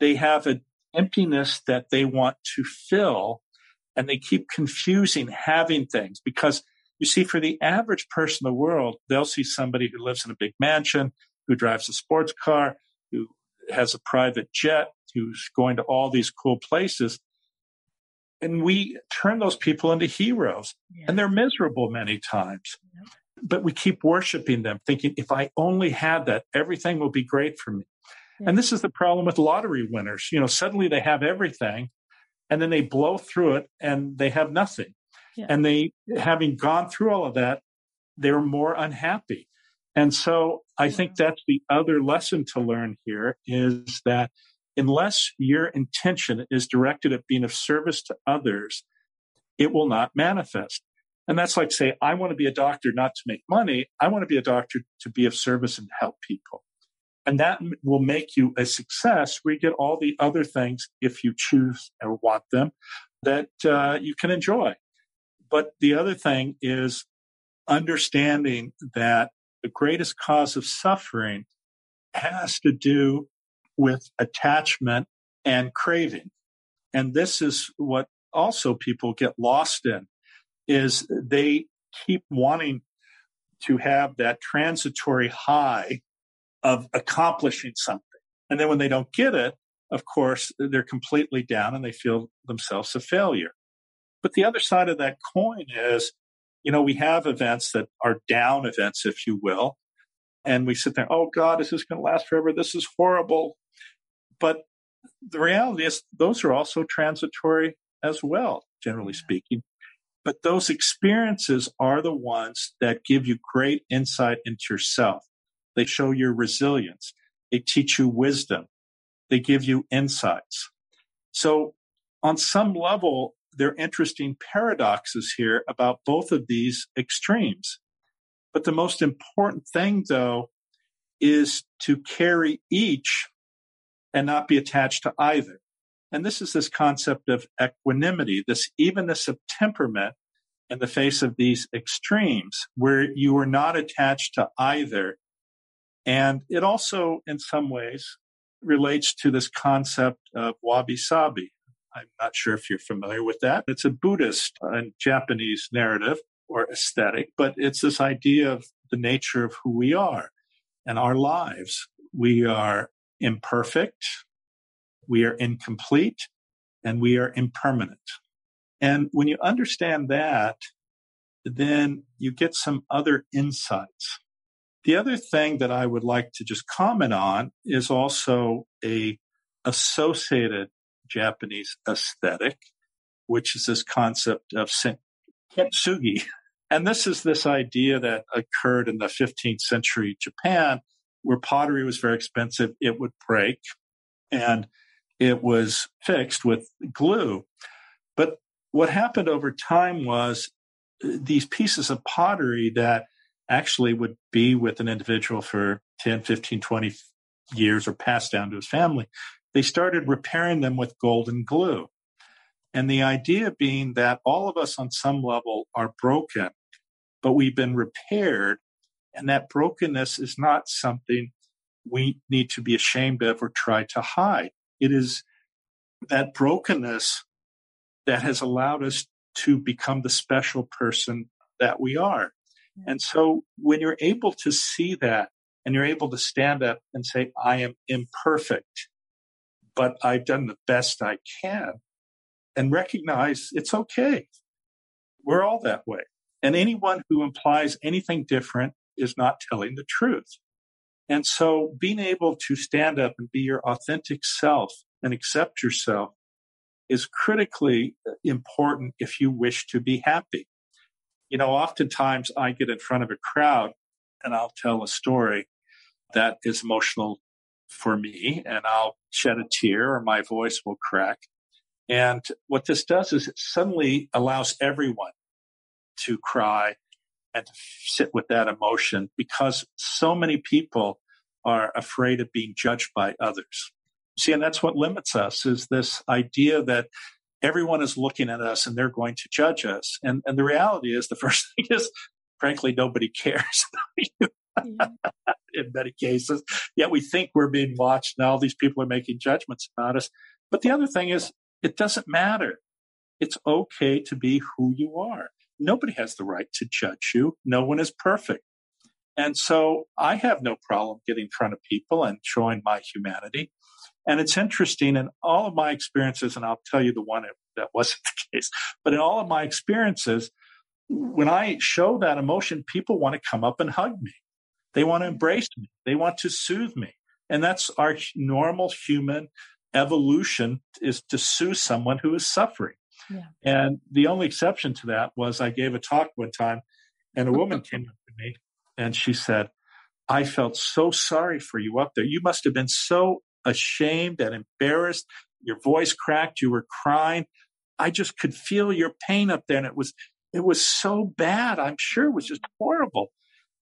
They have an emptiness that they want to fill and they keep confusing having things because you see, for the average person in the world, they'll see somebody who lives in a big mansion, who drives a sports car, who has a private jet, who's going to all these cool places. And we turn those people into heroes, yeah. and they're miserable many times. Yeah. But we keep worshiping them, thinking, if I only had that, everything will be great for me. Yeah. And this is the problem with lottery winners. You know, suddenly they have everything, and then they blow through it and they have nothing. And they, having gone through all of that, they're more unhappy. And so I think that's the other lesson to learn here is that unless your intention is directed at being of service to others, it will not manifest. And that's like say, I want to be a doctor not to make money. I want to be a doctor to be of service and help people. And that will make you a success where you get all the other things, if you choose or want them, that uh, you can enjoy. But the other thing is understanding that the greatest cause of suffering has to do with attachment and craving. And this is what also people get lost in is they keep wanting to have that transitory high of accomplishing something. And then when they don't get it, of course, they're completely down and they feel themselves a failure. But the other side of that coin is, you know, we have events that are down events, if you will. And we sit there, oh God, is this going to last forever? This is horrible. But the reality is, those are also transitory as well, generally speaking. But those experiences are the ones that give you great insight into yourself. They show your resilience. They teach you wisdom. They give you insights. So on some level, there are interesting paradoxes here about both of these extremes. But the most important thing, though, is to carry each and not be attached to either. And this is this concept of equanimity, this evenness of temperament in the face of these extremes, where you are not attached to either. And it also, in some ways, relates to this concept of wabi sabi, I'm not sure if you're familiar with that. It's a Buddhist and Japanese narrative or aesthetic, but it's this idea of the nature of who we are and our lives. We are imperfect, we are incomplete, and we are impermanent. And when you understand that, then you get some other insights. The other thing that I would like to just comment on is also a associated Japanese aesthetic, which is this concept of kintsugi. And this is this idea that occurred in the 15th century Japan, where pottery was very expensive. It would break and it was fixed with glue. But what happened over time was uh, these pieces of pottery that actually would be with an individual for 10, 15, 20 years or passed down to his family they started repairing them with golden glue. And the idea being that all of us on some level are broken, but we've been repaired. And that brokenness is not something we need to be ashamed of or try to hide. It is that brokenness that has allowed us to become the special person that we are. And so when you're able to see that and you're able to stand up and say, I am imperfect but I've done the best I can and recognize it's okay. We're all that way. And anyone who implies anything different is not telling the truth. And so being able to stand up and be your authentic self and accept yourself is critically uh, important if you wish to be happy. You know, oftentimes I get in front of a crowd and I'll tell a story that is emotional for me and I'll shed a tear or my voice will crack. And what this does is it suddenly allows everyone to cry and to sit with that emotion because so many people are afraid of being judged by others. See, and that's what limits us is this idea that everyone is looking at us and they're going to judge us. And, and the reality is the [LAUGHS] first thing is, frankly, nobody cares. [LAUGHS] in many cases. Yet we think we're being watched and all these people are making judgments about us. But the other thing is, it doesn't matter. It's okay to be who you are. Nobody has the right to judge you. No one is perfect. And so I have no problem getting in front of people and showing my humanity. And it's interesting in all of my experiences, and I'll tell you the one that wasn't [LAUGHS] the case, but in all of my experiences, when I show that emotion, people want to come up and hug me. They want to embrace me. They want to soothe me. And that's our normal human evolution is to soothe someone who is suffering. Yeah. And the only exception to that was I gave a talk one time and a woman [LAUGHS] came up to me and she said, I felt so sorry for you up there. You must have been so ashamed and embarrassed. Your voice cracked. You were crying. I just could feel your pain up there. And it was, it was so bad. I'm sure it was just horrible.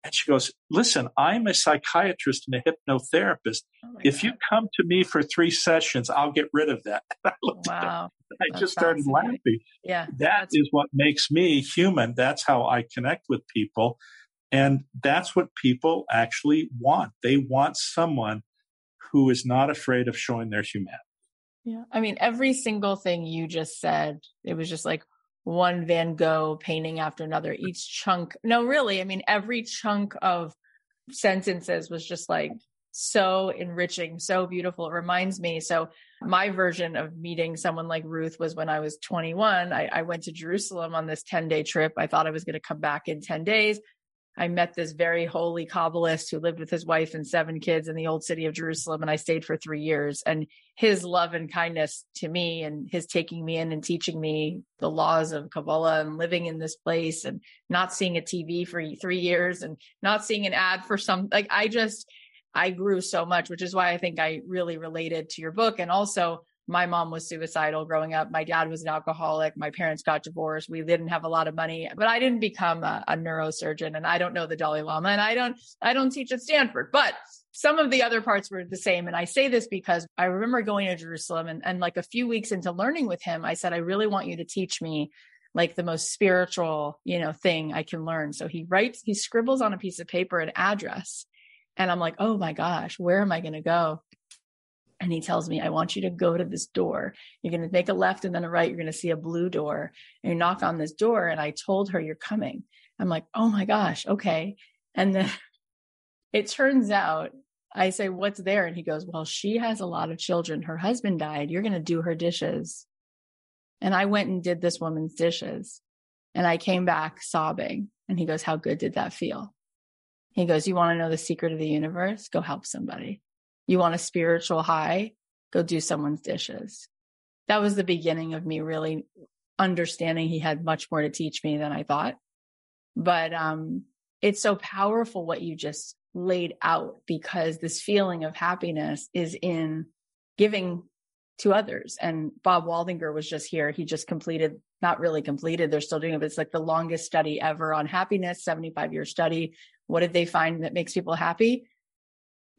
And she goes, listen, I'm a psychiatrist and a hypnotherapist. Oh if you come to me for three sessions, I'll get rid of that. [LAUGHS] I wow. I just started laughing. Yeah. That is what makes me human. That's how I connect with people. And that's what people actually want. They want someone who is not afraid of showing their humanity. Yeah. I mean, every single thing you just said, it was just like one Van Gogh painting after another, each chunk. No, really. I mean, every chunk of sentences was just like so enriching, so beautiful. It reminds me. So my version of meeting someone like Ruth was when I was 21. I, I went to Jerusalem on this 10 day trip. I thought I was going to come back in 10 days. I met this very holy Kabbalist who lived with his wife and seven kids in the old city of Jerusalem. And I stayed for three years. And his love and kindness to me and his taking me in and teaching me the laws of Kabbalah and living in this place and not seeing a TV for three years and not seeing an ad for some, like I just, I grew so much, which is why I think I really related to your book. And also my mom was suicidal growing up. My dad was an alcoholic. My parents got divorced. We didn't have a lot of money, but I didn't become a, a, neurosurgeon and I don't know the Dalai Lama and I don't, I don't teach at Stanford, but some of the other parts were the same. And I say this because I remember going to Jerusalem and, and like a few weeks into learning with him, I said, I really want you to teach me like the most spiritual, you know, thing I can learn. So he writes, he scribbles on a piece of paper an address. And I'm like, oh my gosh, where am I going to go? And he tells me, I want you to go to this door. You're going to make a left and then a right. You're going to see a blue door and you knock on this door. And I told her you're coming. I'm like, oh my gosh. Okay. And then [LAUGHS] it turns out I say, what's there? And he goes, well, she has a lot of children. Her husband died. You're going to do her dishes. And I went and did this woman's dishes and I came back sobbing. And he goes, how good did that feel? He goes, you want to know the secret of the universe? Go help somebody. You want a spiritual high? Go do someone's dishes. That was the beginning of me really understanding he had much more to teach me than I thought. But, um, it's so powerful what you just laid out because this feeling of happiness is in giving to others. And Bob Waldinger was just here. He just completed, not really completed, they're still doing it, but it's like the longest study ever on happiness, 75 year study. What did they find that makes people happy?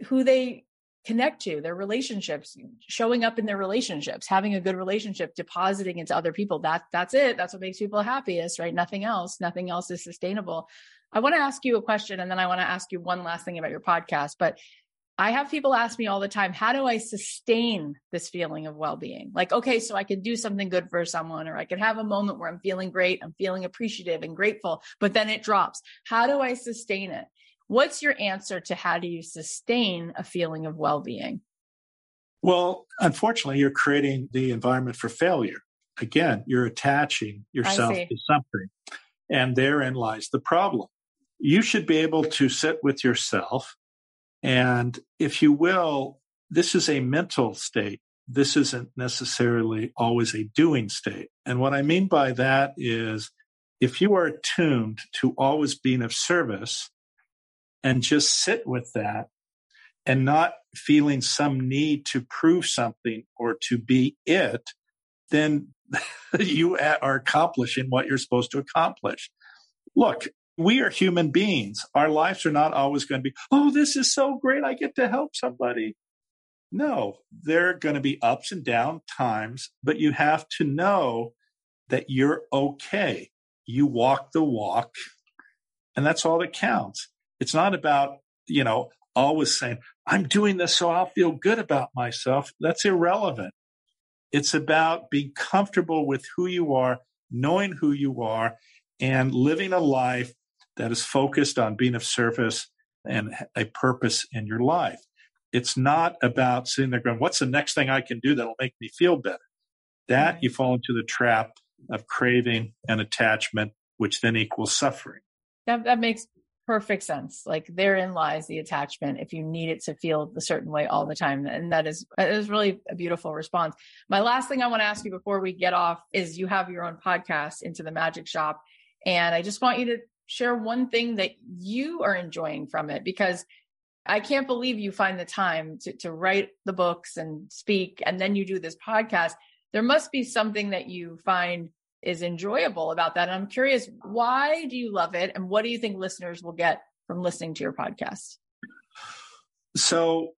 Who they connect to their relationships showing up in their relationships having a good relationship depositing into other people. That that's it. That's what makes people happiest right? Nothing else. Nothing else is sustainable. I want to ask you a question and then i want to ask you one last thing about your podcast but i have people ask me all the time how do i sustain this feeling of well-being? Like okay so i can do something good for someone or i can have a moment where i'm feeling great i'm feeling appreciative and grateful but then it drops. How do i sustain it What's your answer to how do you sustain a feeling of well being? Well, unfortunately, you're creating the environment for failure. Again, you're attaching yourself to something, and therein lies the problem. You should be able to sit with yourself, and if you will, this is a mental state. This isn't necessarily always a doing state. And what I mean by that is if you are attuned to always being of service, and just sit with that and not feeling some need to prove something or to be it, then [LAUGHS] you are accomplishing what you're supposed to accomplish. Look, we are human beings. Our lives are not always going to be, oh, this is so great. I get to help somebody. No, there are going to be ups and down times, but you have to know that you're okay. You walk the walk, and that's all that counts. It's not about you know, always saying, I'm doing this so I'll feel good about myself. That's irrelevant. It's about being comfortable with who you are, knowing who you are, and living a life that is focused on being of service and a purpose in your life. It's not about sitting there going, What's the next thing I can do that'll make me feel better? That you fall into the trap of craving and attachment, which then equals suffering. That, that makes perfect sense. Like therein lies the attachment if you need it to feel the certain way all the time. And that is, that is really a beautiful response. My last thing I want to ask you before we get off is you have your own podcast into the magic shop. And I just want you to share one thing that you are enjoying from it because I can't believe you find the time to, to write the books and speak, and then you do this podcast. There must be something that you find is enjoyable about that. And I'm curious, why do you love it? And what do you think listeners will get from listening to your podcast? So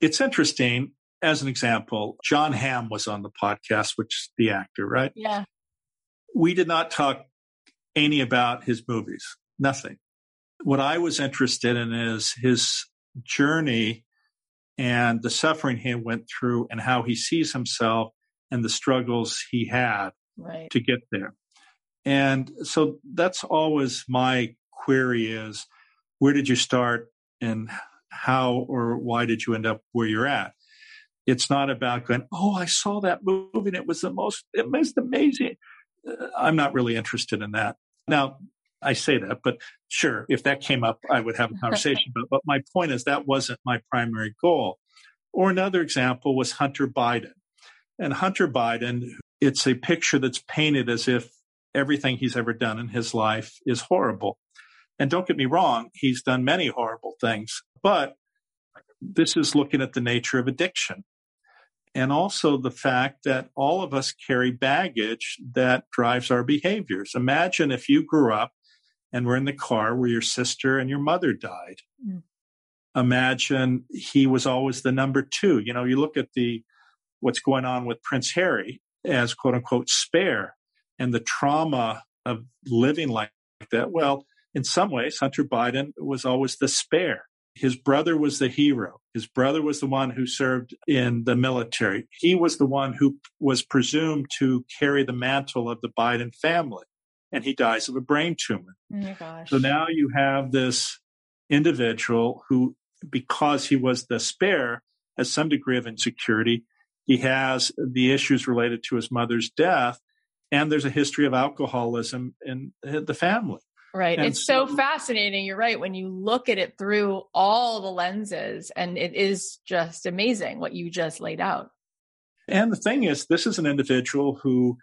it's interesting. As an example, Jon Hamm was on the podcast, which is the actor, right? Yeah. We did not talk any about his movies, nothing. What I was interested in is his journey and the suffering he went through and how he sees himself and the struggles he had right. to get there. And so that's always my query is where did you start and how or why did you end up where you're at? It's not about going, oh, I saw that movie and it was the most, it was amazing. Uh, I'm not really interested in that. Now, I say that, but sure, if that came up, I would have a [LAUGHS] conversation. but, but my point is that wasn't my primary goal. Or another example was Hunter Biden. And Hunter Biden, it's a picture that's painted as if everything he's ever done in his life is horrible. And don't get me wrong, he's done many horrible things, but this is looking at the nature of addiction. And also the fact that all of us carry baggage that drives our behaviors. Imagine if you grew up and were in the car where your sister and your mother died. Mm. Imagine he was always the number two. You know, you look at the what's going on with Prince Harry as quote unquote spare and the trauma of living like that. Well, in some ways, Hunter Biden was always the spare. His brother was the hero. His brother was the one who served in the military. He was the one who was presumed to carry the mantle of the Biden family. And he dies of a brain tumor. Oh so now you have this individual who, because he was the spare, has some degree of insecurity he has the issues related to his mother's death, and there's a history of alcoholism in the family. Right. And it's so, so fascinating. You're right. When you look at it through all the lenses, and it is just amazing what you just laid out. And the thing is, this is an individual who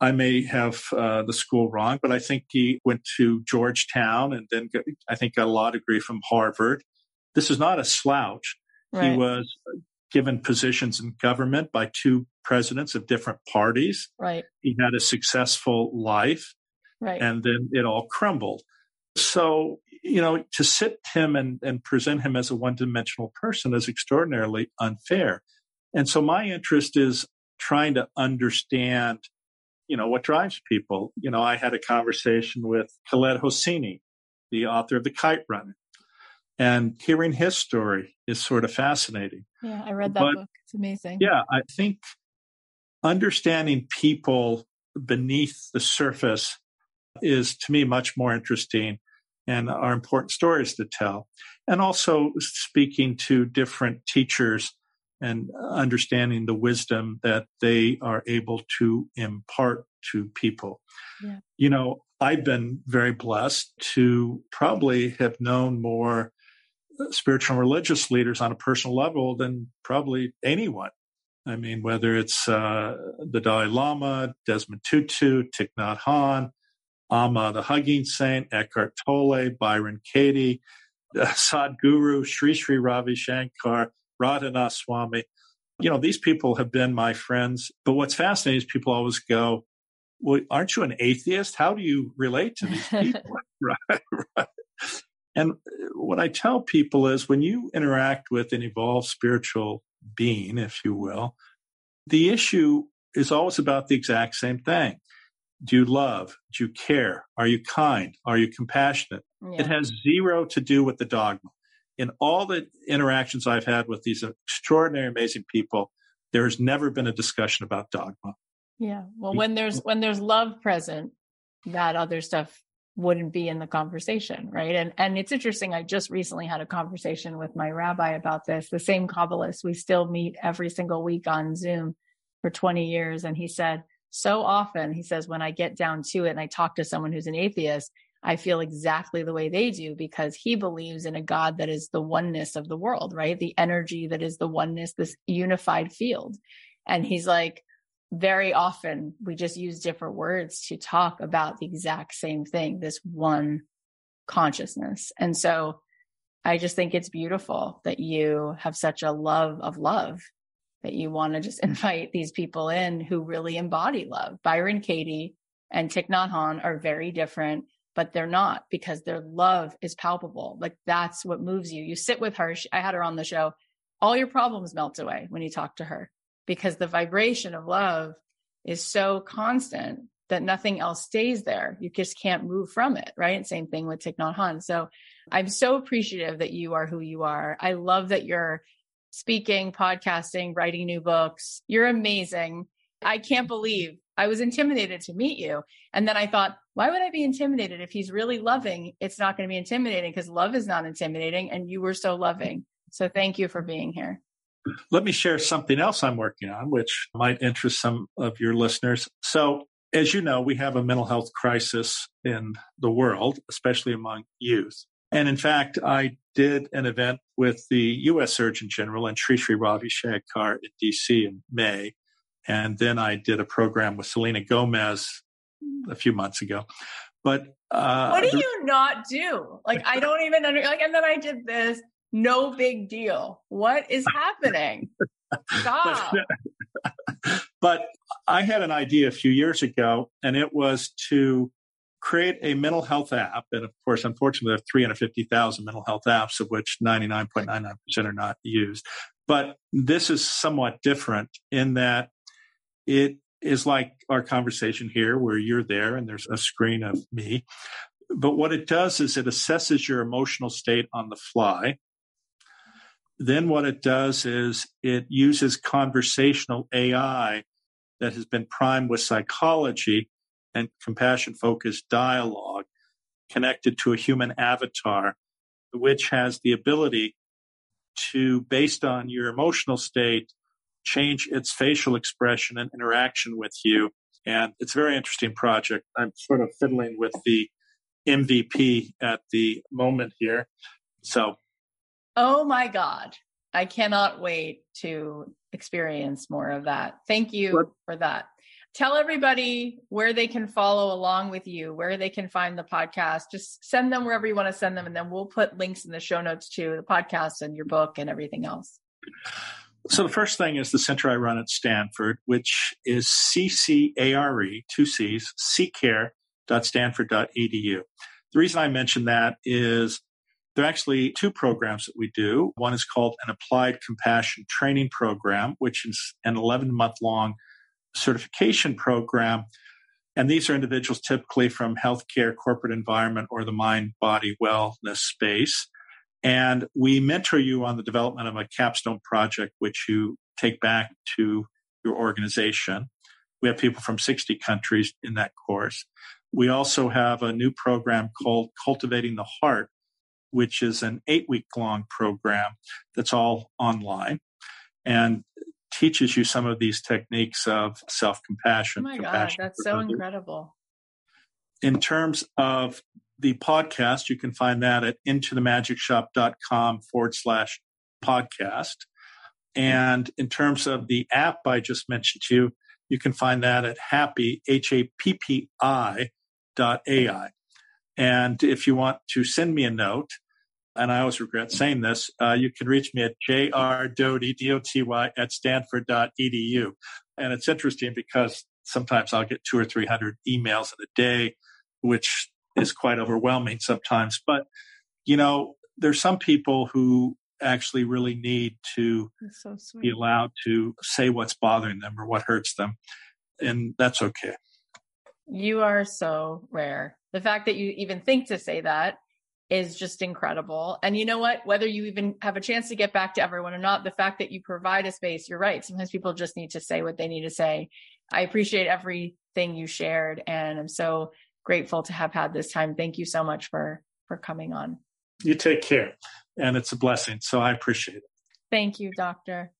I may have uh, the school wrong, but I think he went to Georgetown and then got, I think got a law degree from Harvard. This is not a slouch. Right. He was given positions in government by two presidents of different parties. Right. He had a successful life. Right. And then it all crumbled. So, you know, to sit him and, and present him as a one dimensional person is extraordinarily unfair. And so my interest is trying to understand, you know, what drives people. You know, I had a conversation with Khaled Hosseini, the author of The Kite Runner. And hearing his story is sort of fascinating. Yeah, I read that but, book. It's amazing. Yeah, I think understanding people beneath the surface is to me much more interesting and are important stories to tell. And also speaking to different teachers and understanding the wisdom that they are able to impart to people. Yeah. You know, I've been very blessed to probably have known more spiritual and religious leaders on a personal level than probably anyone. I mean, whether it's uh, the Dalai Lama, Desmond Tutu, Thich Nhat Hanh, Amma the Hugging Saint, Eckhart Tolle, Byron Katie, [LAUGHS] uh, Sadhguru, Sri Sri Ravi Shankar, Radhanath Swami. You know, these people have been my friends. But what's fascinating is people always go, well, aren't you an atheist? How do you relate to these [LAUGHS] people? [LAUGHS] right, right. And uh, what I tell people is when you interact with an evolved spiritual being, if you will, the issue is always about the exact same thing. Do you love? Do you care? Are you kind? Are you compassionate? Yeah. It has zero to do with the dogma. in all the interactions I've had with these extraordinary, amazing people, there's never been a discussion about dogma. Yeah. Well, when there's when there's love present, that other stuff wouldn't be in the conversation, right? And and it's interesting. I just recently had a conversation with my rabbi about this. The same Kabbalist, we still meet every single week on Zoom for 20 years, and he said so often, he says, when I get down to it and I talk to someone who's an atheist, I feel exactly the way they do because he believes in a God that is the oneness of the world, right? The energy that is the oneness, this unified field. And he's like, very often we just use different words to talk about the exact same thing, this one consciousness. And so I just think it's beautiful that you have such a love of love that you want to just [LAUGHS] invite these people in who really embody love. Byron Katie and Thich Nhat Hanh are very different but they're not because their love is palpable. Like that's what moves you. You sit with her. I had her on the show. All your problems melt away when you talk to her because the vibration of love is so constant that nothing else stays there. You just can't move from it. Right. Same thing with Thich Nhat Hanh. So I'm so appreciative that you are who you are. I love that you're speaking, podcasting, writing new books. You're amazing. I can't believe I was intimidated to meet you. And then I thought, why would I be intimidated? If he's really loving, it's not going to be intimidating because love is not intimidating. And you were so loving. So thank you for being here. Let me share something else I'm working on, which might interest some of your listeners. So, as you know, we have a mental health crisis in the world, especially among youth. And in fact, I did an event with the U.S. Surgeon General and Sri Sri Ravi Shankar in D.C. in May. And then I did a program with Selena Gomez a few months ago. But uh, what do you not do? Like I don't even under like. And then I did this. No big deal. What is happening? Stop. [LAUGHS] but I had an idea a few years ago, and it was to create a mental health app. And of course, unfortunately, there are 350,000 mental health apps, of which 99.99% are not used. But this is somewhat different in that it is like our conversation here where you're there and there's a screen of me. But what it does is it assesses your emotional state on the fly. Then what it does is it uses conversational AI that has been primed with psychology and compassion focused dialogue connected to a human avatar, which has the ability to, based on your emotional state, change its facial expression and interaction with you. And it's a very interesting project. I'm sort of fiddling with the MVP at the moment here. So. Oh my God. I cannot wait to experience more of that. Thank you what? for that. Tell everybody where they can follow along with you, where they can find the podcast. Just send them wherever you want to send them, and then we'll put links in the show notes to the podcast and your book and everything else. So the first thing is the center I run at Stanford, which is CCARE, two C's, ccare.stanford.edu. The reason I mention that is there are actually two programs that we do. One is called an Applied Compassion Training Program, which is an 11 month long certification program. And these are individuals typically from healthcare, corporate environment, or the mind body wellness space. And we mentor you on the development of a capstone project, which you take back to your organization. We have people from 60 countries in that course. We also have a new program called Cultivating the Heart, which is an eight week long program that's all online and teaches you some of these techniques of self compassion. Oh my God, that's so others. incredible. In terms of the podcast, you can find that at intothemagicshop.com forward slash podcast. And in terms of the app I just mentioned to you, you can find that at Happi, H A P P I dot AI. And if you want to send me a note, and I always regret saying this, uh, you can reach me at jrdoty, D-O-T-Y, at stanford.edu. And it's interesting because sometimes I'll get two or 300 emails in a day, which is quite overwhelming sometimes. But, you know, there's some people who actually really need to so be allowed to say what's bothering them or what hurts them. And that's okay. You are so rare. The fact that you even think to say that is just incredible. And you know what? Whether you even have a chance to get back to everyone or not, the fact that you provide a space, you're right. Sometimes people just need to say what they need to say. I appreciate everything you shared and I'm so grateful to have had this time. Thank you so much for for coming on. You take care. And it's a blessing. So I appreciate it. Thank you, doctor.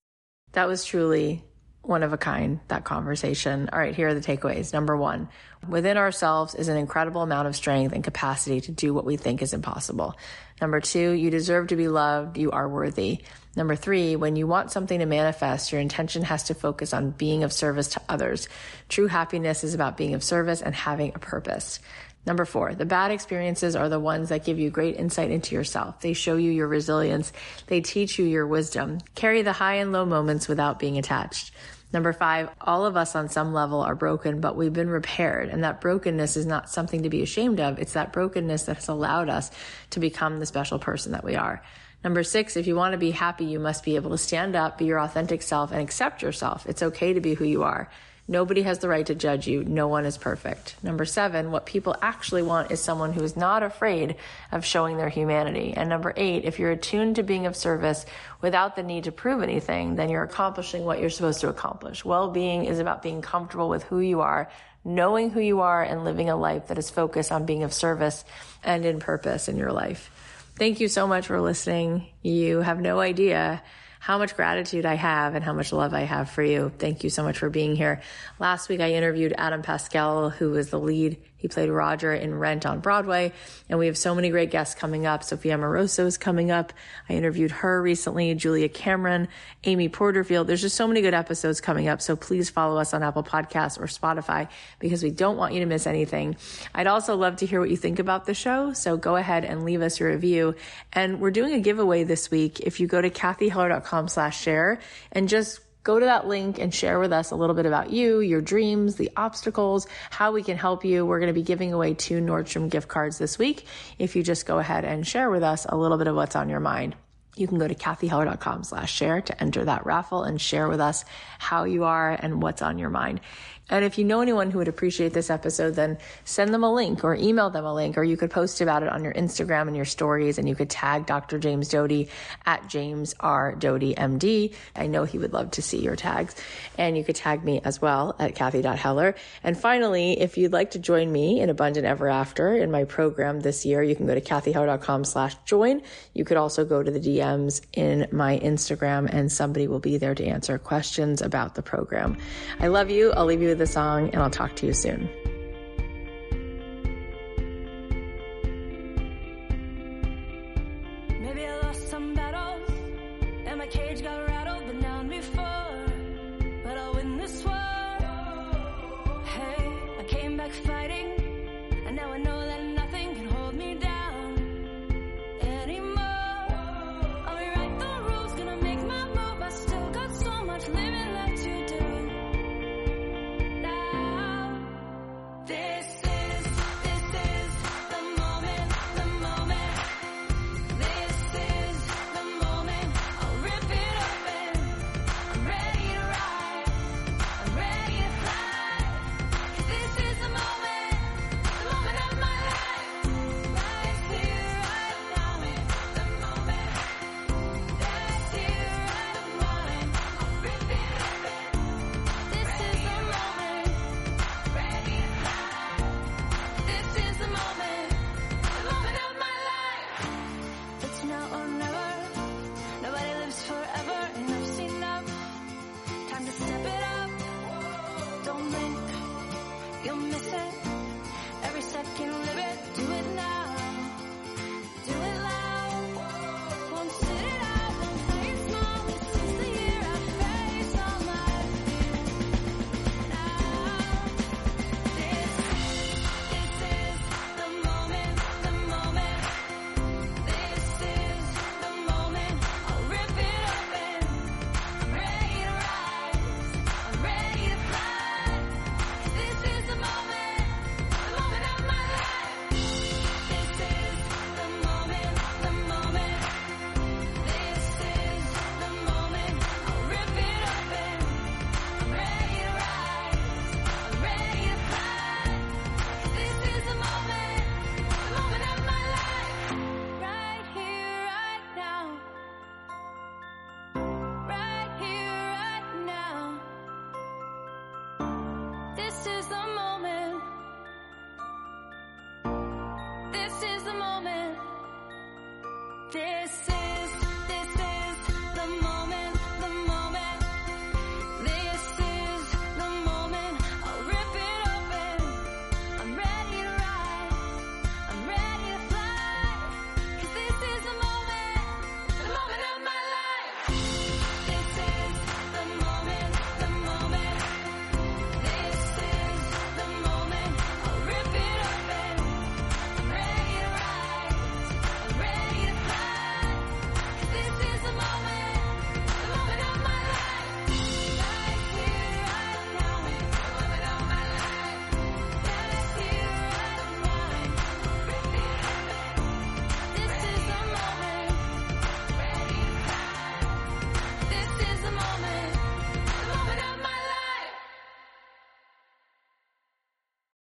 That was truly one of a kind, that conversation. All right, here are the takeaways. Number one, within ourselves is an incredible amount of strength and capacity to do what we think is impossible. Number two, you deserve to be loved. You are worthy. Number three, when you want something to manifest, your intention has to focus on being of service to others. True happiness is about being of service and having a purpose. Number four, the bad experiences are the ones that give you great insight into yourself. They show you your resilience. They teach you your wisdom. Carry the high and low moments without being attached. Number five, all of us on some level are broken, but we've been repaired. And that brokenness is not something to be ashamed of. It's that brokenness that has allowed us to become the special person that we are. Number six, if you want to be happy, you must be able to stand up, be your authentic self, and accept yourself. It's okay to be who you are. Nobody has the right to judge you. No one is perfect. Number seven, what people actually want is someone who is not afraid of showing their humanity. And number eight, if you're attuned to being of service without the need to prove anything, then you're accomplishing what you're supposed to accomplish. Well-being is about being comfortable with who you are, knowing who you are, and living a life that is focused on being of service and in purpose in your life. Thank you so much for listening. You have no idea how much gratitude I have and how much love I have for you. Thank you so much for being here. Last week I interviewed Adam Pascal, who was the lead he played Roger in Rent on Broadway. And we have so many great guests coming up. Sophia Amoruso is coming up. I interviewed her recently, Julia Cameron, Amy Porterfield. There's just so many good episodes coming up. So please follow us on Apple Podcasts or Spotify because we don't want you to miss anything. I'd also love to hear what you think about the show. So go ahead and leave us your review. And we're doing a giveaway this week. If you go to cathyheller.com slash share and just go to that link and share with us a little bit about you, your dreams, the obstacles, how we can help you. We're going to be giving away two Nordstrom gift cards this week. If you just go ahead and share with us a little bit of what's on your mind. You can go to cathyheller.com slash share to enter that raffle and share with us how you are and what's on your mind. And if you know anyone who would appreciate this episode, then send them a link or email them a link, or you could post about it on your Instagram and your stories, and you could tag Dr. James Doty at James R. Doty MD. I know he would love to see your tags. And you could tag me as well at Cathy.Heller. And finally, if you'd like to join me in Abundant Ever After in my program this year, you can go to cathyheller.com slash join. You could also go to the DMs in my Instagram and somebody will be there to answer questions about the program. I love you. I'll leave you the song, and I'll talk to you soon.